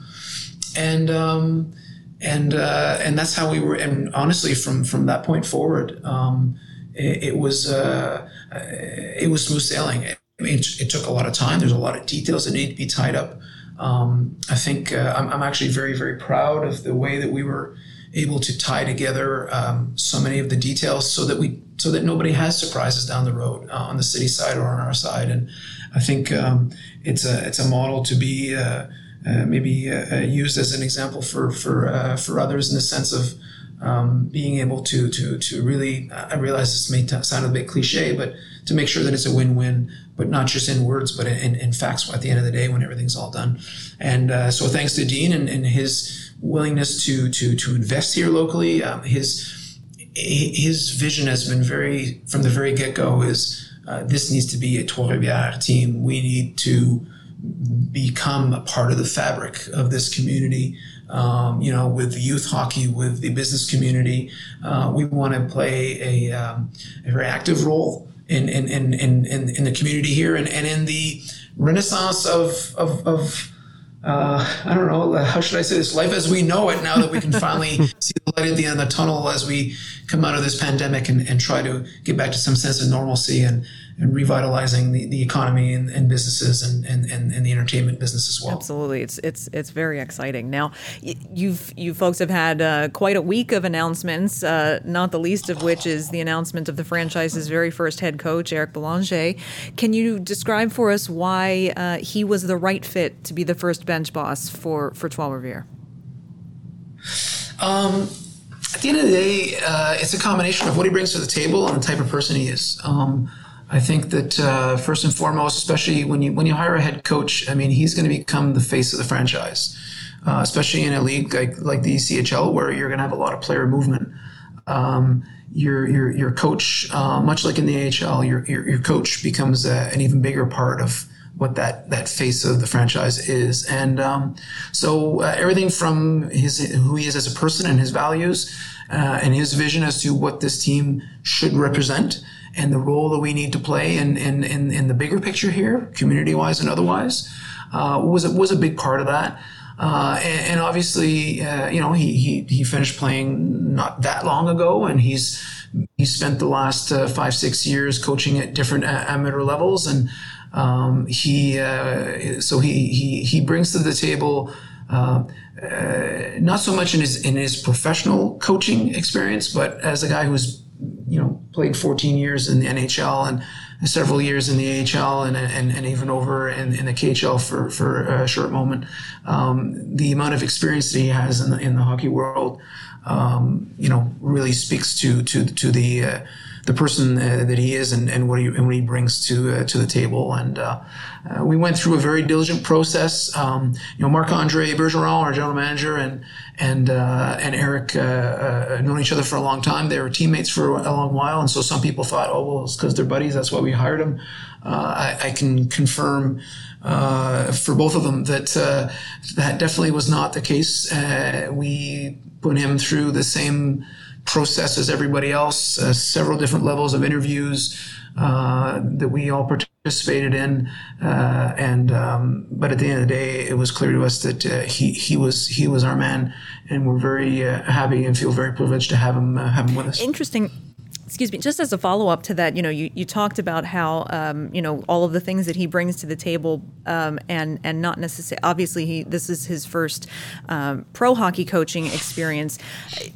And um, and and that's how we were. And honestly, from from that point forward. Um, it, was uh, it was smooth sailing. I mean, it, took a lot of time. There's a lot of details that need to be tied up. Um, I think uh, I'm, I'm, actually very very proud of the way that we were able to tie together um, so many of the details so that we so that nobody has surprises down the road uh, on the city side or on our side. And I think um, it's a it's a model to be. Uh, uh, maybe uh, uh, used as an example for for uh, for others in the sense of um, being able to to to really I realize this may sound a bit cliche, but to make sure that it's a win-win, but not just in words, but in, in facts at the end of the day when everything's all done. And uh, so thanks to Dean and, and, his willingness to to to invest here locally, um, his his vision has been very from the very get-go is uh, this needs to be a Trois-Rivières team. We need to become a part of the fabric of this community um, you know, with youth hockey, with the business community. Uh, we want to play a, um, a very active role in, in, in, in, in, the community here and, and in the renaissance of, of, of uh, I don't know, how should I say this? Life as we know it now that we can finally see the light at the end of the tunnel as we come out of this pandemic and, and try to get back to some sense of normalcy. And, and revitalizing the, the economy and, and businesses and, and, and, the entertainment business as well. Absolutely, it's it's it's very exciting. Now, you've you folks have had uh, quite a week of announcements, uh, not the least of which is the announcement of the franchise's very first head coach, Eric Belanger. Can you describe for us why uh, he was the right fit to be the first bench boss for for Trois Rivières? Um, at the end of the day, uh, it's a combination of what he brings to the table and the type of person he is. Um, I think that uh, first and foremost, especially when you when you hire a head coach, I mean, he's going to become the face of the franchise, uh, especially in a league like like the ECHL where you're going to have a lot of player movement. Um, your your your coach, uh, much like in the AHL, your your, your coach becomes a, an even bigger part of what that that face of the franchise is. And um, so uh, everything from his who he is as a person and his values uh, and his vision as to what this team should represent and the role that we need to play in in, in, in the bigger picture here, community wise and otherwise, uh, was was a big part of that. Uh, and, and, obviously, uh, you know, he, he, he finished playing not that long ago, and he's he spent the last uh, five six years coaching at different amateur levels, and um, he uh, so he, he he brings to the table uh, uh, not so much in his in his professional coaching experience, but as a guy who's you know played 14 years in the NHL and several years in the AHL and, and, and even over in, in the KHL for, for a short moment. Um, the amount of experience that he has in the, in the hockey world, um, you know, really speaks to to to the uh, the person uh, that he is and, and what he and what he brings to uh, to the table. And uh, uh we went through a very diligent process. Um, you know, Marc Andre Bergeron, our general manager, and and uh, and Eric uh, known each other for a long time. They were teammates for a long while, and so some people thought, oh well, it's because they're buddies. That's why we hired them. I, I, can confirm. for both of them, that that definitely was not the case. we put him through the same process as everybody else, uh, several different levels of interviews uh, that we all participated in. Uh, and um, but at the end of the day, it was clear to us that uh, he he was he was our man, and we're very uh, happy and feel very privileged to have him uh, have him with us. Interesting excuse me, just as a follow up to that, you know, you, you talked about how, um, you know, all of the things that he brings to the table um, and, and not necessarily, obviously, he, this is his first um, pro hockey coaching experience.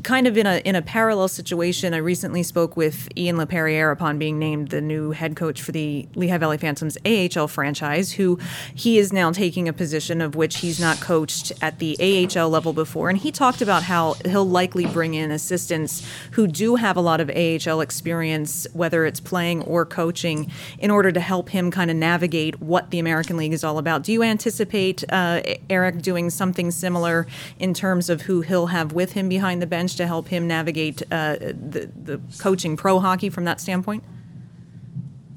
Kind of in a, in a parallel situation, I recently spoke with Ian LaPerriere upon being named the new head coach for the Lehigh Valley Phantoms AHL franchise, who he is now taking a position of which he's not coached at the AHL level before. And he talked about how he'll likely bring in assistants who do have a lot of AHL experience, whether it's playing or coaching, in order to help him kind of navigate what the American League is all about. Do you anticipate uh, Eric doing something similar in terms of who he'll have with him behind the bench to help him navigate uh, the, the coaching pro hockey from that standpoint?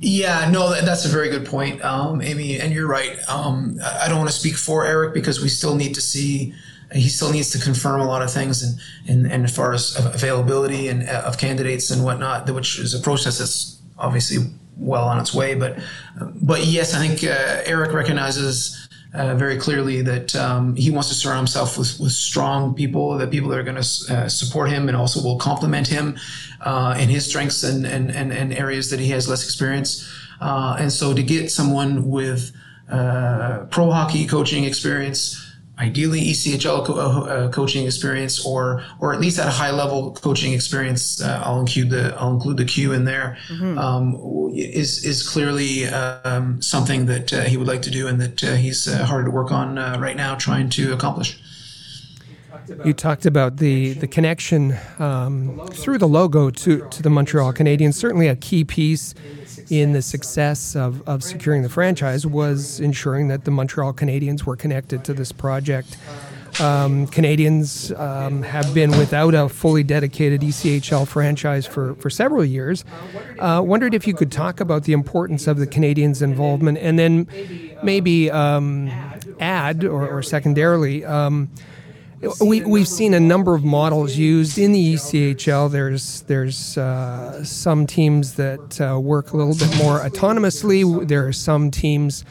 Yeah, no, that's a very good point, um, Amy. And you're right. Um, I don't want to speak for Eric because we still need to see he still needs to confirm a lot of things and, and, and as far as availability and uh, of candidates and whatnot, which is a process that's obviously well on its way. But but yes, I think uh, Eric recognizes uh, very clearly that um, he wants to surround himself with, with strong people, that people that are going to uh, support him and also will complement him uh, in his strengths and, and, and, and, areas that he has less experience. Uh, and so to get someone with pro hockey coaching experience, ideally ECHL co- uh, uh, coaching experience or or at least at a high level coaching experience. Uh, I'll include the I'll include the Q in there. Mm-hmm. Um, is is clearly um, something that uh, he would like to do and that uh, he's uh, hard to work on right now, trying to accomplish. You talked about the the connection um, through the logo to to the Montreal Canadiens. Certainly a key piece in the success of, of securing the franchise was ensuring that the Montreal Canadiens were connected to this project. Um, Canadiens um, have been without a fully dedicated ECHL franchise for, for several years. Uh, wondered if you could talk about the importance of the Canadiens' involvement and then maybe um, add, or, or secondarily, um, we, we've seen a number of models used in the ECHL. There's there's uh, some teams that uh, work a little bit more autonomously. There are some teams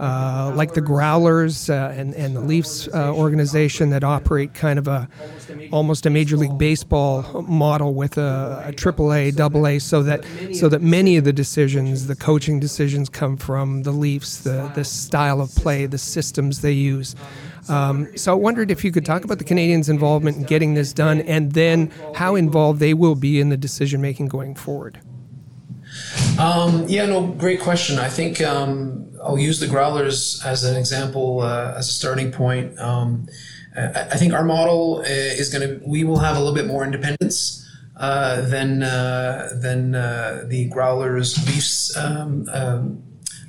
uh, like the Growlers uh, and, and the Leafs uh, organization that operate kind of a almost a Major League Baseball model with a, a AAA, AA, so that so that many of the decisions, the coaching decisions, come from the Leafs, the the style of play, the systems they use. Um, so I wondered if you could talk about the Canadiens' involvement in getting this done, and then how involved they will be in the decision making going forward. Um, yeah, no, great question. I think um, I'll use the Growlers as an example, uh, as a starting point. Um, I, think our model uh, is going to, we will have a little bit more independence. Uh, than uh, than uh, the Growlers Leafs um, um,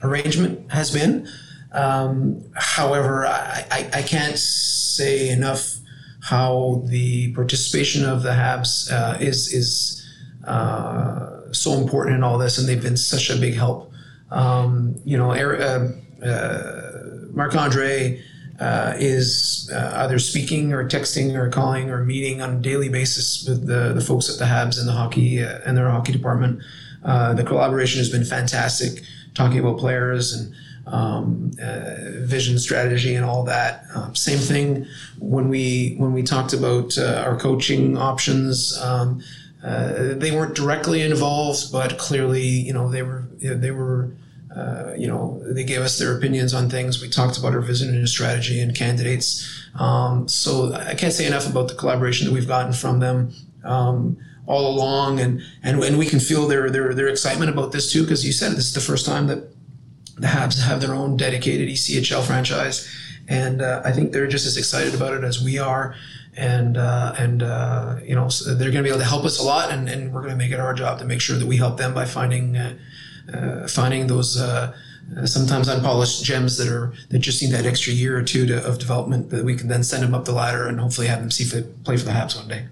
arrangement has been. Um, however, I, I, I, can't say enough how the participation of the Habs uh, is is uh, so important in all this, and they've been such a big help. Um, you know, uh, uh Marc Andre uh, is uh, either speaking or texting or calling or meeting on a daily basis with the, the folks at the Habs and the hockey and their hockey department. the collaboration has been fantastic, talking about players and um, uh, vision, strategy, and all that. Um, same thing when we when we talked about uh, our coaching options. Um, uh, they weren't directly involved, but clearly, you know, they were they were. Uh, you know, they gave us their opinions on things. We talked about our vision and strategy and candidates. Um, so I can't say enough about the collaboration that we've gotten from them um, all along, and and and we can feel their their their excitement about this too, because you said this is the first time that the Habs have their own dedicated ECHL franchise, and uh, I think they're just as excited about it as we are. And uh, and uh, you know they're going to be able to help us a lot, and, and we're going to make it our job to make sure that we help them by finding uh, uh, finding those uh, sometimes unpolished gems that are that just need that extra year or two to, of development that we can then send them up the ladder and hopefully have them see fit, play for the Habs one day.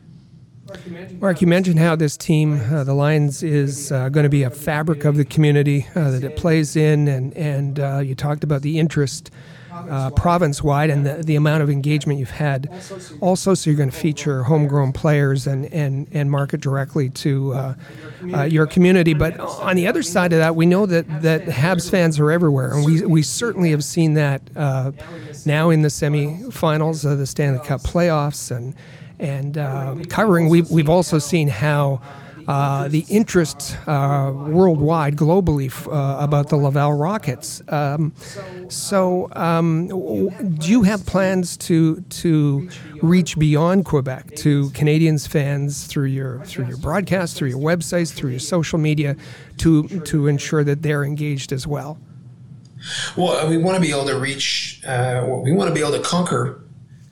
Mark, you mentioned how this team, uh, the Lions, is uh, going to be a fabric of the community uh, that it plays in, and and uh, you talked about the interest uh, province-wide and the, the amount of engagement you've had. Also, so you're going to feature homegrown players and and and market directly to uh, your community. But on the other side of that, we know that that Habs fans are everywhere, and we we certainly have seen that now in the semifinals of the Stanley Cup playoffs and and uh, covering. We've, we've also seen how uh, the interest uh, worldwide, globally, uh, about the Laval Rockets. Um, so, um, do you have plans to to reach beyond Quebec to Canadiens fans through your through your broadcasts, through your websites, through your social media, to to ensure that they're engaged as well? Well, we want to be able to reach. Uh, we want to be able to conquer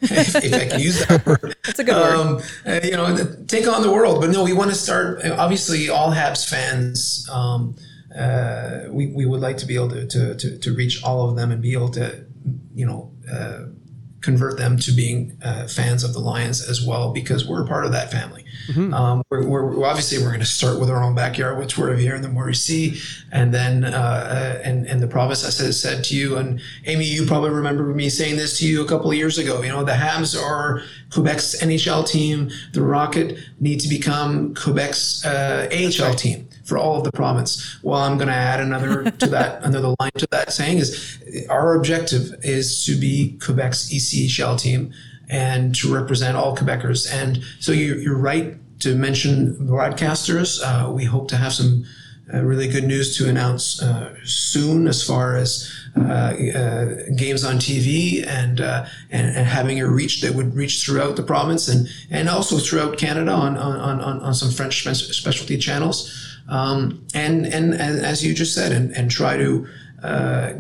if, if, I can use that word. That's a good word. Um, uh, you know, take on the world. But no, we want to start. Obviously, all Habs fans. Um, uh, we, we would like to be able to, to, to, to, reach all of them and be able to, you know, uh, convert them to being uh, fans of the Lions as well because we're a part of that family. Mm-hmm. Um, we're, we're, obviously we're going to start with our own backyard, which we're here in the Sea, and then uh, uh, and and the province. I said said to you and Amy, you probably remember me saying this to you a couple of years ago. You know, the Habs are Quebec's NHL team. The Rocket need to become Quebec's uh, AHL team for all of the province. Well, I'm going to add another to that, another line to that saying is our objective is to be Quebec's ECHL team and to represent all Quebecers. And so you're, you're right to mention broadcasters. Uh, we hope to have some uh, really good news to announce uh, soon as far as uh, uh, games on TV and, uh, and, and having a reach that would reach throughout the province and and also throughout Canada on on, on, on some French specialty channels. Um, and, and, and as you just said, and, and try to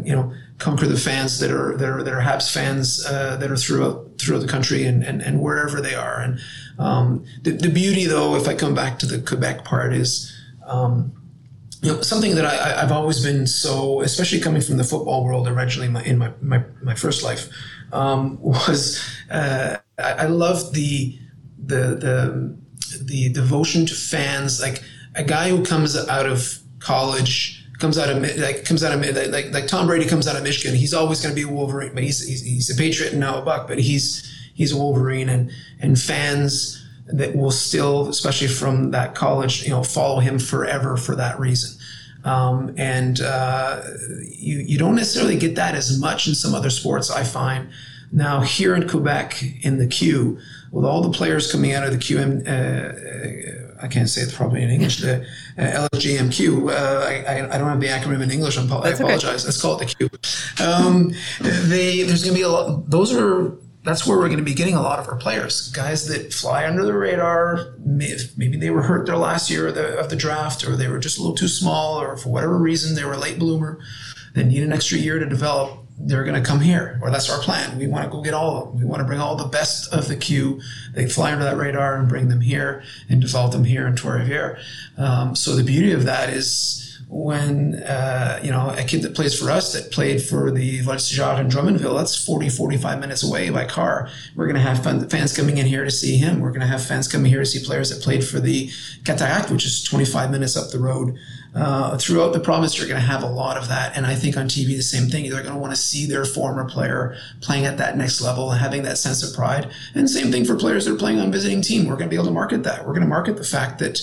you know conquer the fans that are that are that are Habs fans uh, that are throughout throughout the country and, and, and wherever they are. And um, the, the beauty, though, if I come back to the Quebec part, is um, you know something that I, I've always been so, especially coming from the football world originally in my in my, my, my first life, um, was uh, I, I love the the the the devotion to fans, like a guy who comes out of college comes out of like comes out of like like Tom Brady comes out of Michigan. He's always going to be a Wolverine, but he's, he's, he's a Patriot and now a Buck, but he's he's a Wolverine, and and fans that will still, especially from that college, you know, follow him forever for that reason. Um, and uh, you you don't necessarily get that as much in some other sports. I find Now, here in Quebec, in the Q, with all the players coming out of the QM, uh, I can't say it properly in English, the uh, LHJMQ. Uh, I, I, don't have the acronym in English. I'm, I apologize. Okay. Let's call it the Q. Um, they, there's going to be a lot, those are, that's where we're going to be getting a lot of our players. Guys that fly under the radar. Maybe they were hurt their last year of the, of the draft, or they were just a little too small, or for whatever reason, they were a late bloomer. They need an extra year to develop they're going to come here, or that's our plan. We want to go get all of them. We want to bring all the best of the Q. They fly under that radar and bring them here and develop them here in Trois-Rivières. Um, so the beauty of that is when uh, you know a kid that plays for us that played for the Voltigeur in Drummondville, that's 40, 45 minutes away by car. We're going to have fans coming in here to see him. We're going to have fans coming here to see players that played for the Cataract, which is 25 minutes up the road. Uh, throughout the province, you're going to have a lot of that. And I think on TV, the same thing. They're going to want to see their former player playing at that next level and having that sense of pride. And same thing for players that are playing on visiting team. We're going to be able to market that. We're going to market the fact that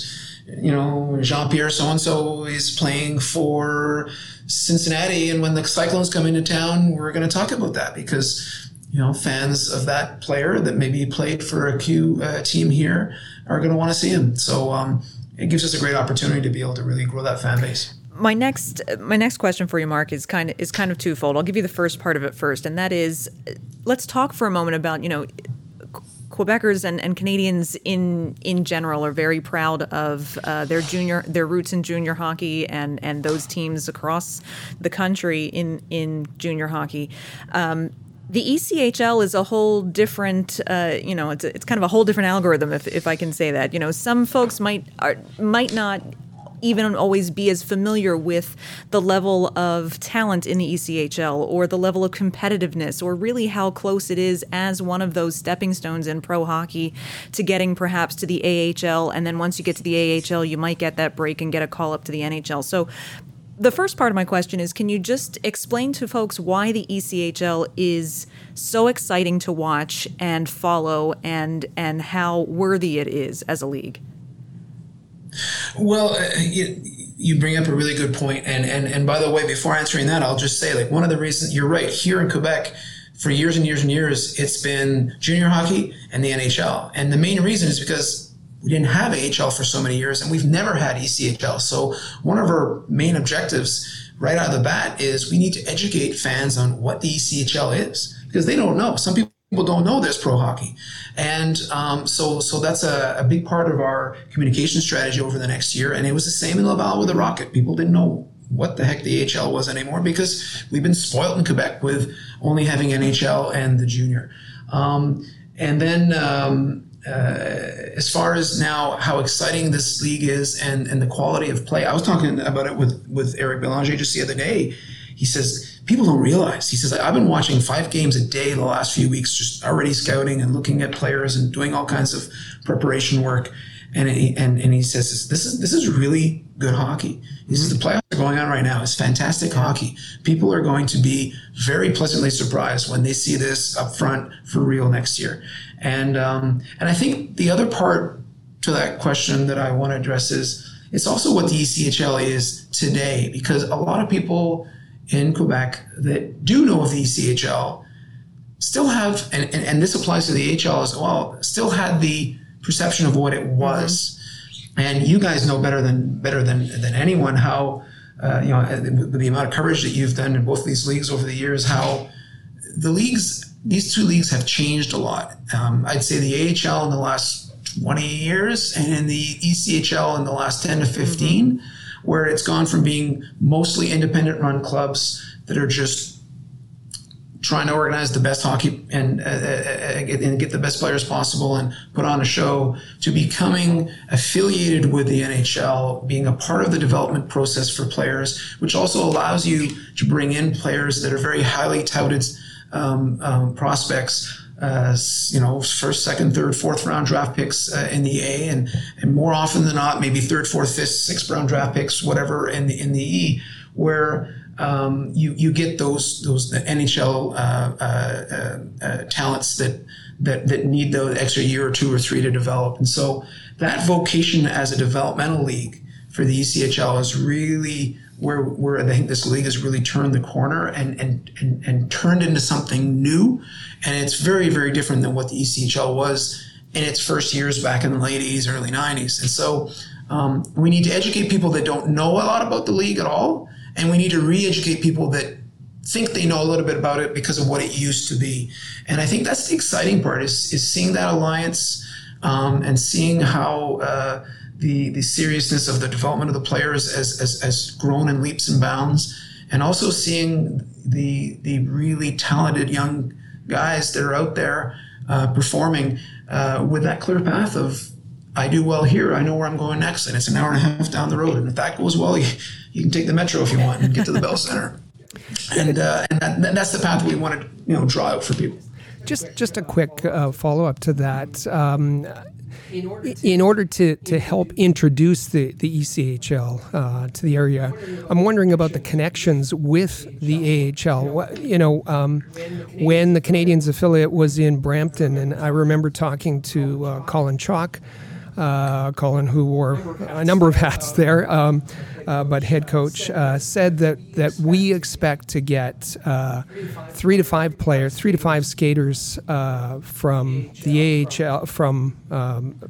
you know, Jean Pierre so and so is playing for Cincinnati, and when the Cyclones come into town, we're going to talk about that because you know fans of that player that maybe played for a Q uh, team here are going to want to see him. So um, it gives us a great opportunity to be able to really grow that fan base my next my next question for you mark is kind of is kind of twofold i'll give you the first part of it first and that is let's talk for a moment about you know Quebecers and, and Canadians in in general are very proud of uh, their junior their roots in junior hockey and and those teams across the country in in junior hockey. Um, the ECHL is a whole different, uh, you know, it's, a, it's kind of a whole different algorithm, if, if I can say that. You know, some folks might are, might not even always be as familiar with the level of talent in the ECHL or the level of competitiveness or really how close it is as one of those stepping stones in pro hockey to getting perhaps to the AHL. And then once you get to the AHL, you might get that break and get a call up to the NHL. So the first part of my question is can you just explain to folks why the ECHL is so exciting to watch and follow and and how worthy it is as a league? Well, uh, you, you, bring up a really good point, and and and by the way, before answering that, I'll just say like one of the reasons you're right here in Quebec. For years and years and years, it's been junior hockey and the NHL. And the main reason is because we didn't have AHL for so many years and we've never had ECHL. So one of our main objectives right out of the bat is we need to educate fans on what the ECHL is because they don't know. Some people don't know there's pro hockey and um, so so that's a, a, big part of our communication strategy over the next year and it was the same in laval with the rocket people didn't know what the heck the AHL was anymore because we've been spoiled in quebec with only having nhl and the junior um, and then um, Uh, as far as now how exciting this league is and, and the quality of play i was talking about it with, with eric belanger just the other day he says people don't realize. He says I've been watching five games a day the last few weeks, just already scouting and looking at players and doing all kinds of preparation work. And he, and, and he says this is this is really good hockey. He says the playoffs are going on right now. It's fantastic hockey. People are going to be very pleasantly surprised when they see this up front for real next year. And um, and I think the other part to that question that I want to address is it's also what the ECHL is today because a lot of people in Quebec that do know of the ECHL still have, and, and, and, this applies to the HL as well, still had the perception of what it was. Mm-hmm. And you guys know better than better than than anyone how uh, you know the amount of coverage that you've done in both these leagues over the years, how the leagues these two leagues have changed a lot. Um, I'd say the AHL in the last 20 years and in the ECHL in the last 10 to 15. Mm-hmm where it's gone from being mostly independent run clubs that are just trying to organize the best hockey and, uh, uh, uh and get the best players possible and put on a show to becoming affiliated with the NHL, being a part of the development process for players, which also allows you to bring in players that are very highly touted um, um, prospects uh, you know, first, second, third, fourth round draft picks uh, in the A, and and more often than not, maybe third, fourth, fifth, sixth round draft picks, whatever in the in the E, where um, you you get those those NHL uh, uh, uh, talents that that that need the extra year or two or three to develop, and so that vocation as a developmental league for the ECHL is really where where I think this league has really turned the corner and and and, and turned into something new, and it's very very different than what the ECHL was in its first years back in the late 80s, early 90s. And so um, we need to educate people that don't know a lot about the league at all, and we need to re-educate people that think they know a little bit about it because of what it used to be. And I think that's the exciting part is, is seeing that alliance um, and seeing how uh, the, the seriousness of the development of the players has, has, has grown in leaps and bounds. And also seeing the, the really talented young guys that are out there uh, performing uh, with that clear path of I do well here. I know where I'm going next, and it's an hour and a half down the road. And if that goes well, you, you can take the metro if you want and get to the Bell Center. And uh, and that, that's the path we want to you know draw out for people. Just just a quick uh, follow up to that. Um, in order to, to help introduce the, the ECHL uh, to the area, I'm wondering about the connections with the AHL. You know, um, when the Canadiens affiliate was in Brampton, and I remember talking to uh, Colin Chaulk, uh, Colin, who wore a number of hats there. Um, uh, but head coach uh, said that that we expect to get uh, three to five players, three to five skaters uh, from the AHL, from um,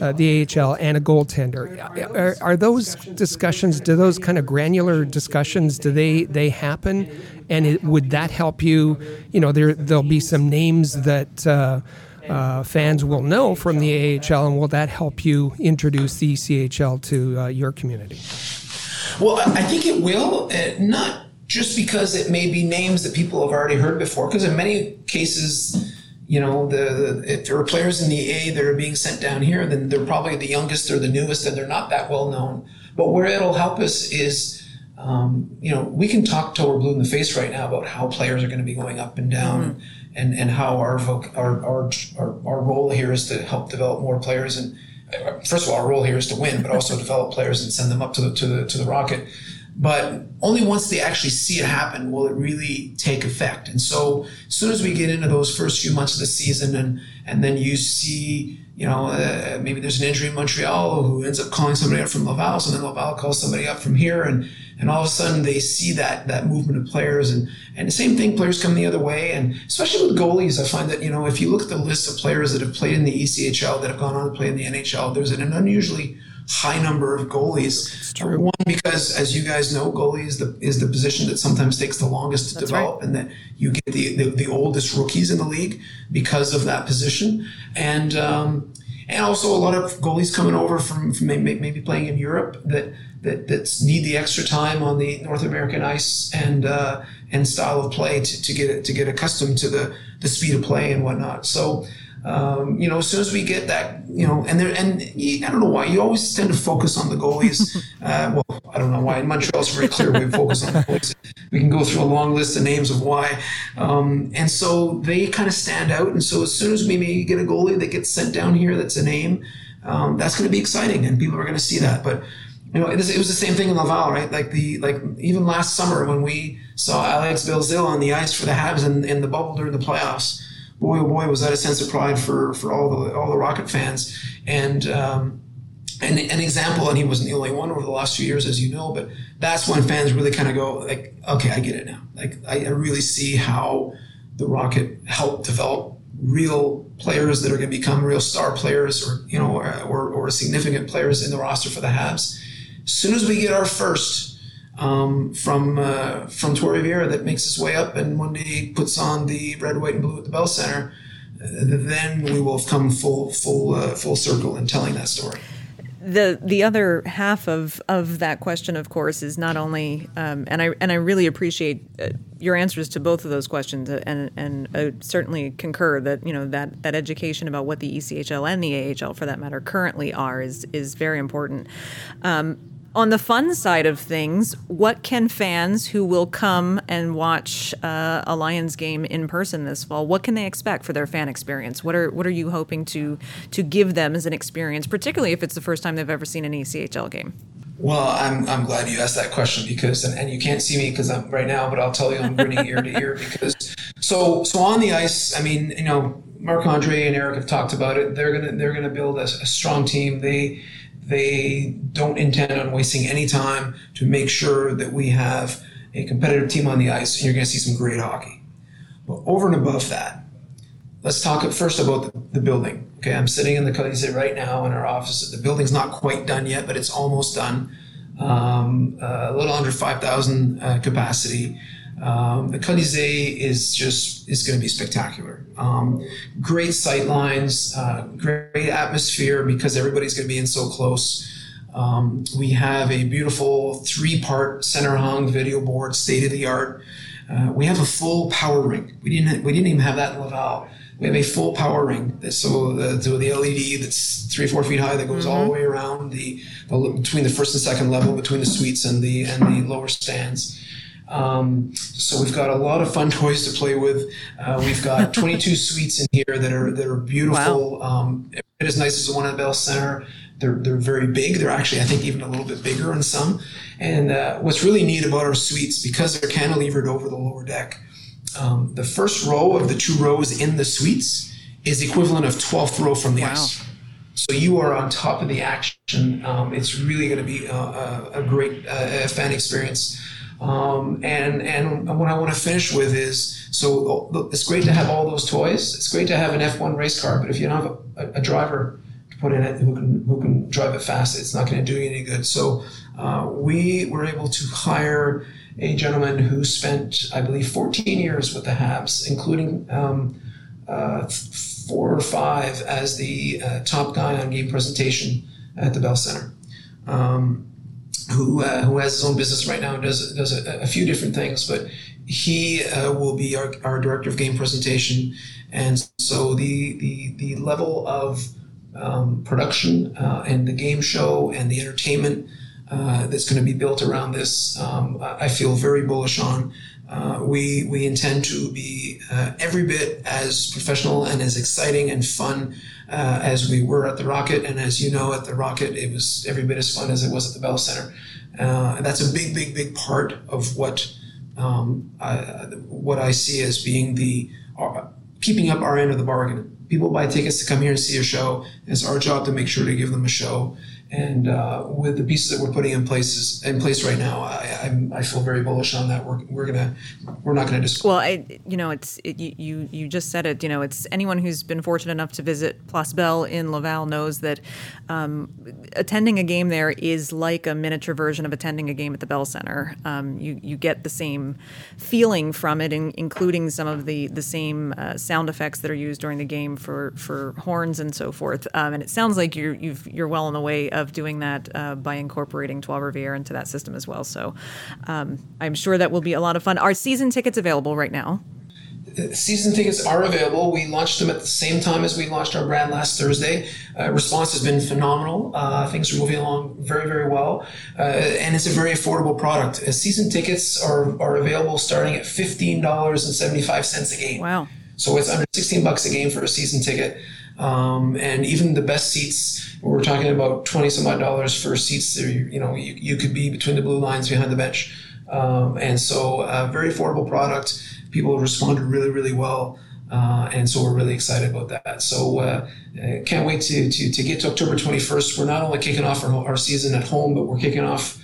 uh, the AHL, and a goaltender. Are, are, those discussions? Do those kind of granular discussions? Do they they happen? And it, would that help you? You know, there there'll be some names that. Uh, fans will know from the AHL, and will that help you introduce the ECHL to uh, your community? Well, I think it will, uh, not just because it may be names that people have already heard before, because in many cases, you know, the, the, if there are players in the A that are being sent down here, then they're probably the youngest or the newest, and they're not that well known. But where it'll help us is, um, you know, we can talk till we're blue in the face right now about how players are going to be going up and down, mm-hmm. and and how our, our our our our role here is to help develop more players and first of all, our role here is to win, but also develop players and send them up to the to the to the rocket. But only once they actually see it happen will it really take effect. And so, as soon as we get into those first few months of the season, and and then you see, you know, uh, maybe there's an injury in Montreal who ends up calling somebody up from Laval, so then Laval calls somebody up from here, and and all of a sudden they see that that movement of players and and the same thing players come the other way and especially with goalies i find that you know if you look at the list of players that have played in the echl that have gone on to play in the nhl there's an unusually high number of goalies it's true. one because as you guys know goalie is the is the position that sometimes takes the longest to That's develop right. and that you get the, the, the oldest rookies in the league because of that position and um, and also a lot of goalies coming over from, from maybe, maybe playing in Europe that that need the extra time on the North American ice and uh, and style of play to, to get to get accustomed to the the speed of play and whatnot. So. Um, you know, as soon as we get that, you know, and there, and I don't know why you always tend to focus on the goalies. Uh, well, I don't know why. In Montreal, it's very clear we focus on the goalies. We can go through a long list of names of why, um, and so they kind of stand out. And so as soon as we maybe get a goalie that gets sent down here, that's a name, um, that's going to be exciting, and people are going to see that. But you know, it was, it was the same thing in Laval, right? Like the like even last summer when we saw Alex Belzile on the ice for the Habs in, in the bubble during the playoffs. Boy, oh boy, was that a sense of pride for for all the all the Rocket fans. And um, an, an example, and he wasn't the only one over the last few years, as you know. But that's when fans really kind of go like, okay, I get it now. Like I, I really see how the Rocket helped develop real players that are going to become real star players, or you know, or, or, or significant players in the roster for the Habs as soon as we get our first um, from uh, from Trois Rivières that makes his way up and one day puts on the red, white, and blue at the Bell Center, uh, then we will have come full full uh, full circle in telling that story. the the other half of of that question, of course, is not only um, and I and I really appreciate uh, your answers to both of those questions, uh, and and certainly concur that you know that that education about what the ECHL and the AHL, for that matter, currently are is is very important. Um, on the fun side of things, what can fans who will come and watch uh, a Lions game in person this fall? What can they expect for their fan experience? What are what are you hoping to to give them as an experience, particularly if it's the first time they've ever seen an ECHL game? Well, I'm, I'm glad you asked that question because, and, and you can't see me because I'm right now, but I'll tell you I'm grinning ear to ear because, so so on the ice, I mean, you know, Marc Andre and Eric have talked about it. They're gonna they're gonna build a, a strong team. They they don't intend on wasting any time to make sure that we have a competitive team on the ice, and you're going to see some great hockey. But over and above that, let's talk first about the, building. Okay, I'm sitting in the Colisée right now in our office. The building's not quite done yet, but it's almost done. Um, uh, a little under 5,000 uh, capacity. Um, the Colisée is just is going to be spectacular. Um, great sight lines, uh, great atmosphere because everybody's going to be in so close. Um, we have a beautiful three-part center hung video board, state of the art. Uh, we have a full power ring. We didn't we didn't even have that in Laval. We have a full power ring. So the, so the LED that's three or four feet high that goes mm-hmm. all the mm-hmm. way around the, the, between the first and second level between the suites and the and the lower stands. Um, so we've got a lot of fun toys to play with. Uh, we've got 22 suites in here that are that are beautiful. Wow. Um, as nice as the one at Bell Center. They're they're very big. They're actually I think even a little bit bigger in some. And uh, what's really neat about our suites because they're cantilevered over the lower deck. Um, the first row of the two rows in the suites is equivalent of 12th row from the wow. ice. So you are on top of the action. Um, it's really going to be a, a, a great uh, fan experience. Um, and and what I want to finish with is so it's great to have all those toys. It's great to have an F1 race car, but if you don't have a, a driver to put in it who can who can drive it fast, it's not going to do you any good. So uh, we were able to hire a gentleman who spent, I believe, 14 years with the Habs, including um, uh, four or five as the uh, top guy on game presentation at the Bell Center. Um, who uh, who has his own business right now and does does a, a few different things, but he uh, will be our, our director of game presentation, and so the the the level of um, production uh, and the game show and the entertainment uh, that's going to be built around this, um, I feel very bullish on. Uh, we we intend to be uh, every bit as professional and as exciting and fun uh, as we were at the Rocket. And as you know, at the Rocket, it was every bit as fun as it was at the Bell Center. Uh, and that's a big, big, big part of what um, I, what I see as being the uh, keeping up our end of the bargain. People buy tickets to come here and see a show. It's our job to make sure to give them a show and uh, with the pieces that we're putting in places in place right now, I, I, I feel very bullish on that. We're, we're gonna we're not gonna just well, I you know it's it, you you just said it. You know, it's anyone who's been fortunate enough to visit Place Bell in Laval knows that um, attending a game there is like a miniature version of attending a game at the Bell Center. Um, you you get the same feeling from it, in, including some of the the same uh, sound effects that are used during the game for for horns and so forth. Um, and it sounds like you're you've, you're well on the way. Of of doing that uh, by incorporating Trois Rivières into that system as well. So um, I'm sure that will be a lot of fun. Are season tickets available right now? season tickets are available. We launched them at the same time as we launched our brand last Thursday. Uh, response has been phenomenal. Uh, things are moving along very, very well. Uh, and it's a very affordable product. Uh, season tickets are, are available starting at $15.75 a game. Wow. So it's under 16 bucks a game for a season ticket. Um, and even the best seats, we're talking about 20 some odd dollars for seats. That, you know, you, you could be between the blue lines behind the bench. Um, and so, uh, very affordable product. People responded really, really well. Uh, and so we're really excited about that. So uh, can't wait to, to, to get to October 21st. We're not only kicking off our, our season at home, but we're kicking off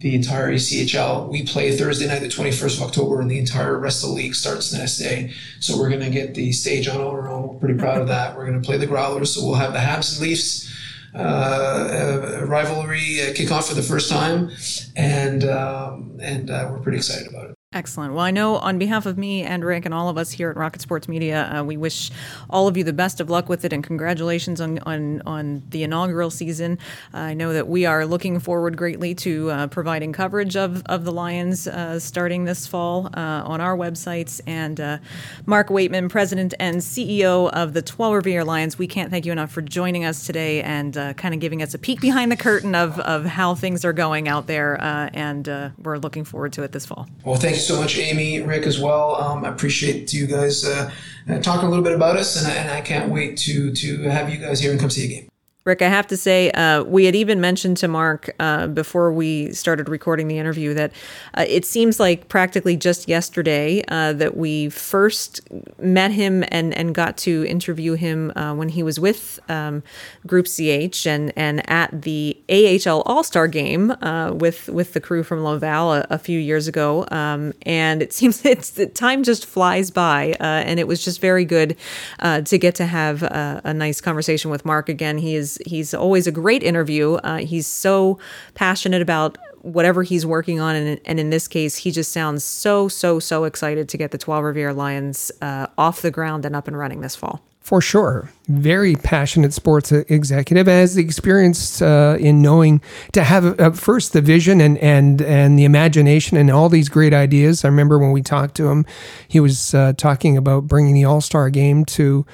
the entire ECHL. We play Thursday night, the 21st of October, and the entire rest of the league starts the next day. So we're going to get the stage on our own. We're pretty proud of that. We're going to play the Growlers. So we'll have the Habs and Leafs uh, rivalry uh, kick off for the first time, and um, and uh, we're pretty excited about it. Excellent. Well, I know on behalf of me and Rick and all of us here at Rocket Sports Media, uh, we wish all of you the best of luck with it and congratulations on on, on the inaugural season. Uh, I know that we are looking forward greatly to uh, providing coverage of, of the Lions uh, starting this fall uh, on our websites. And uh, Mark Weightman, President and CEO of the Trois Rivières Lions, we can't thank you enough for joining us today and kind of giving us a peek behind the curtain of, of how things are going out there. and we're looking forward to it this fall. Well, thank so much, Amy, Rick, as well. Um, I appreciate you guys uh, uh, talking a little bit about us, and I, and I can't wait to to have you guys here and come see a game. Rick, I have to say, uh, we had even mentioned to Mark uh, before we started recording the interview that uh, it seems like practically just yesterday uh, that we first met him and, and got to interview him uh, when he was with um, Groupe CH and, and at the AHL All Star game uh, with with the crew from Laval a, a few years ago. Um, and it seems it's time just flies by, and it was just very good to get to have a, a nice conversation with Mark again. He is he's always a great interview. Uh, he's so passionate about whatever he's working on, and, and, in this case, he just sounds so so so excited to get the Trois Rivières Lions uh, off the ground and up and running this fall. For sure, very passionate sports executive has the experience uh, in knowing to have uh, first the vision and and and the imagination and all these great ideas. I remember when we talked to him, he was uh, talking about bringing the All Star Game to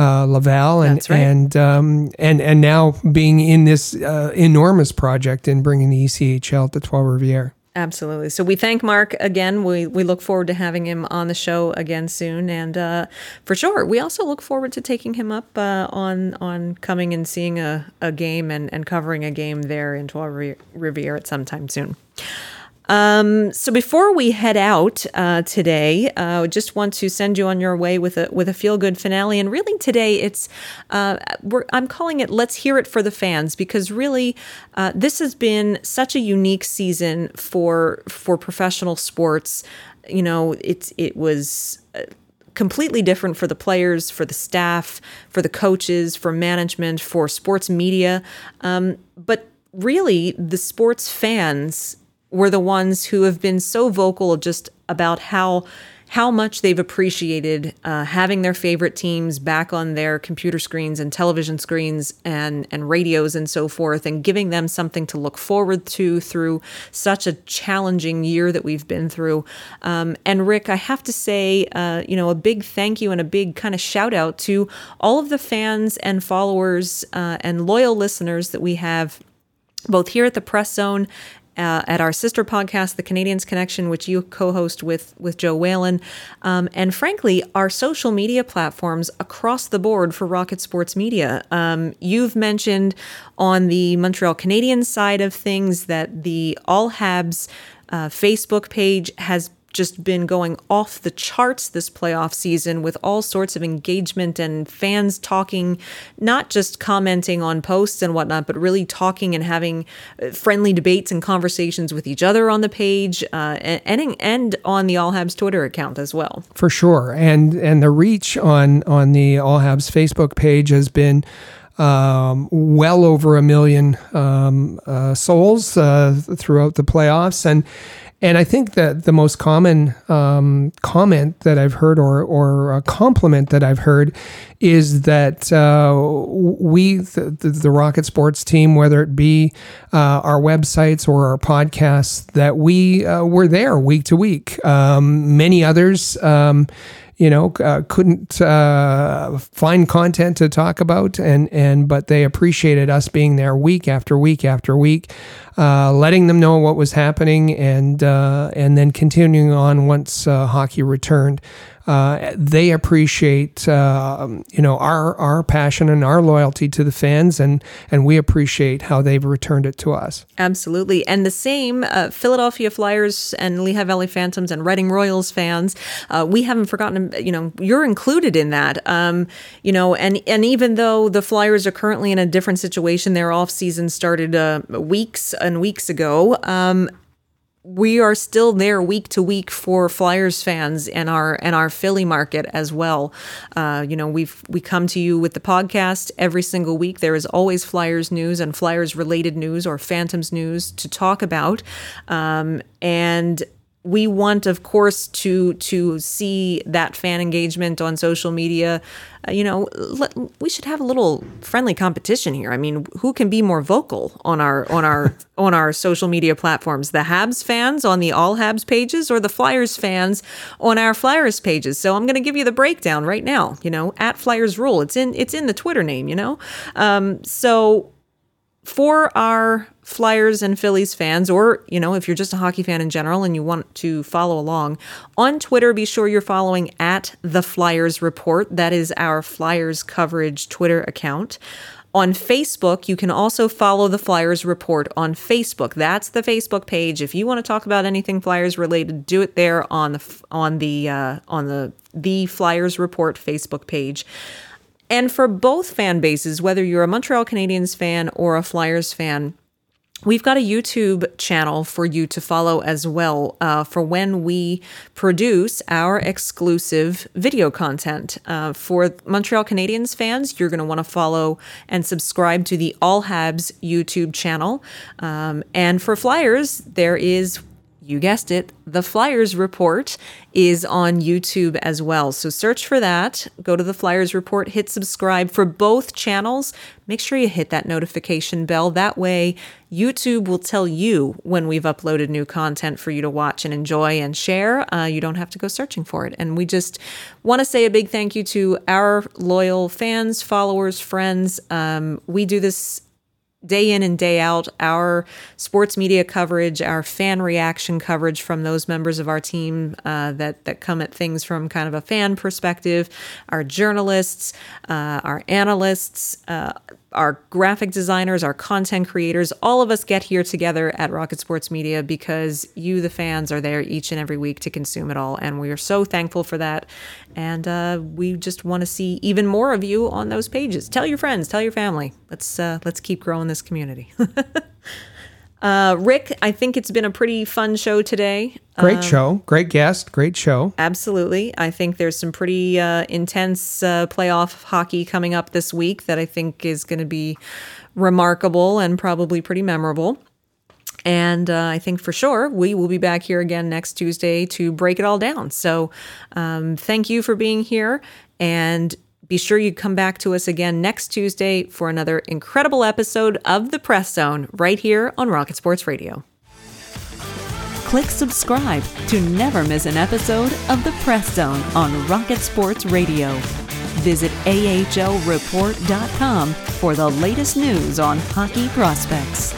uh, Laval, and right. and um, and and now being in this uh, enormous project and bringing the ECHL to Trois Rivières. Absolutely. So we thank Mark again. We we look forward to having him on the show again soon, and uh, for sure, we also look forward to taking him up uh, on on coming and seeing a, a game and, and covering a game there in Trois Rivières at some time soon. Um, so before we head out uh, today, I uh, just want to send you on your way with a with a feel good finale. And really, today it's uh, I'm calling it "Let's Hear It for the Fans" because really, uh, this has been such a unique season for for professional sports. You know, it's it was uh, completely different for the players, for the staff, for the coaches, for management, for sports media. Um, but really, the sports fans were the ones who have been so vocal just about how how much they've appreciated uh, having their favorite teams back on their computer screens and television screens and and radios and so forth, and giving them something to look forward to through such a challenging year that we've been through. Um, and Rick, I have to say, uh, you know, a big thank you and a big kind of shout out to all of the fans and followers uh, and loyal listeners that we have both here at the press zone uh, at our sister podcast, The Canadiens Connection, which you co-host with with Joe Whalen, um, and frankly, our social media platforms across the board for Rocket Sports Media. Um, you've mentioned on the Montreal Canadiens side of things that the All Habs uh, Facebook page has just been going off the charts this playoff season with all sorts of engagement and fans talking, not just commenting on posts and whatnot, but really talking and having uh, friendly debates and conversations with each other on the page uh, and and on the All Habs Twitter account as well. For sure, and and the reach on on the All Habs Facebook page has been. Um, well over a million um, uh, souls uh, throughout the playoffs, and and I think that the most common um, comment that I've heard, or or a compliment that I've heard, is that uh, we, the, the, Rocket Sports team, whether it be uh, our websites or our podcasts, that we uh, were there week to week. Um, many others. Um, you know, uh, couldn't uh, find content to talk about, and and but they appreciated us being there week after week after week, uh, letting them know what was happening, and uh, and then continuing on once uh, hockey returned. Uh, they appreciate uh, you know our our passion and our loyalty to the fans, and and we appreciate how they've returned it to us. Absolutely, and the same uh, Philadelphia Flyers and Lehigh Valley Phantoms and Reading Royals fans. Uh, we haven't forgotten. You know, you're included in that. Um, you know, and and even though the Flyers are currently in a different situation, their off season started uh, weeks and weeks ago. Um, we are still there week to week for Flyers fans and our and our Philly market as well. Uh, you know, we've we come to you with the podcast every single week. There is always Flyers news and Flyers related news or Phantoms news to talk about, um, and we want of course to to see that fan engagement on social media. Uh, you know let, we should have a little friendly competition here. I mean who can be more vocal on our on our on our social media platforms? The habs fans on the all habs pages or the flyers fans on our flyers pages? So i'm going to give you the breakdown right now you know at flyers rule. It's in it's in the twitter name you know? Um, so for our Flyers and Phillies fans, or, you know, if you're just a hockey fan in general and you want to follow along, on Twitter, be sure you're following at the Flyers Report. That is our Flyers coverage Twitter account. On Facebook, you can also follow the Flyers Report on Facebook. That's the Facebook page. If you want to talk about anything Flyers related, do it there on the on the uh, on the the Flyers Report Facebook page. And for both fan bases, whether you're a Montreal Canadiens fan or a Flyers fan, We've got a YouTube channel for you to follow as well uh, for when we produce our exclusive video content. Uh, for Montreal Canadiens fans, you're going to want to follow and subscribe to the All Habs YouTube channel. Um, and for Flyers, there is you guessed it, the Flyers Report is on YouTube as well. So search for that, go to the Flyers Report, hit subscribe for both channels. Make sure you hit that notification bell. That way, YouTube will tell you when we've uploaded new content for you to watch and enjoy and share. Uh, you don't have to go searching for it. And we just want to say a big thank you to our loyal fans, followers, friends. Um, we do this day in and day out our sports media coverage, our fan reaction coverage from those members of our team uh, that that come at things from kind of a fan perspective, our journalists, uh, our analysts. Uh, our graphic designers, our content creators, all of us get here together at Rocket Sports Media because you, the fans, are there each and every week to consume it all. And we are so thankful for that. And uh, we just want to see even more of you on those pages. Tell your friends, tell your family. Let's uh, let's keep growing this community. Uh, Rick, I think it's been a pretty fun show today. Great Um, show. Great guest. Great show. Absolutely. I think there's some pretty uh, intense uh, playoff hockey coming up this week that I think is going to be remarkable and probably pretty memorable. And uh, I think for sure we will be back here again next Tuesday to break it all down. So um, thank you for being here. And be sure you come back to us again next Tuesday for another incredible episode of The Press Zone right here on Rocket Sports Radio. Click subscribe to never miss an episode of The Press Zone on Rocket Sports Radio. Visit ahlreport.com for the latest news on hockey prospects.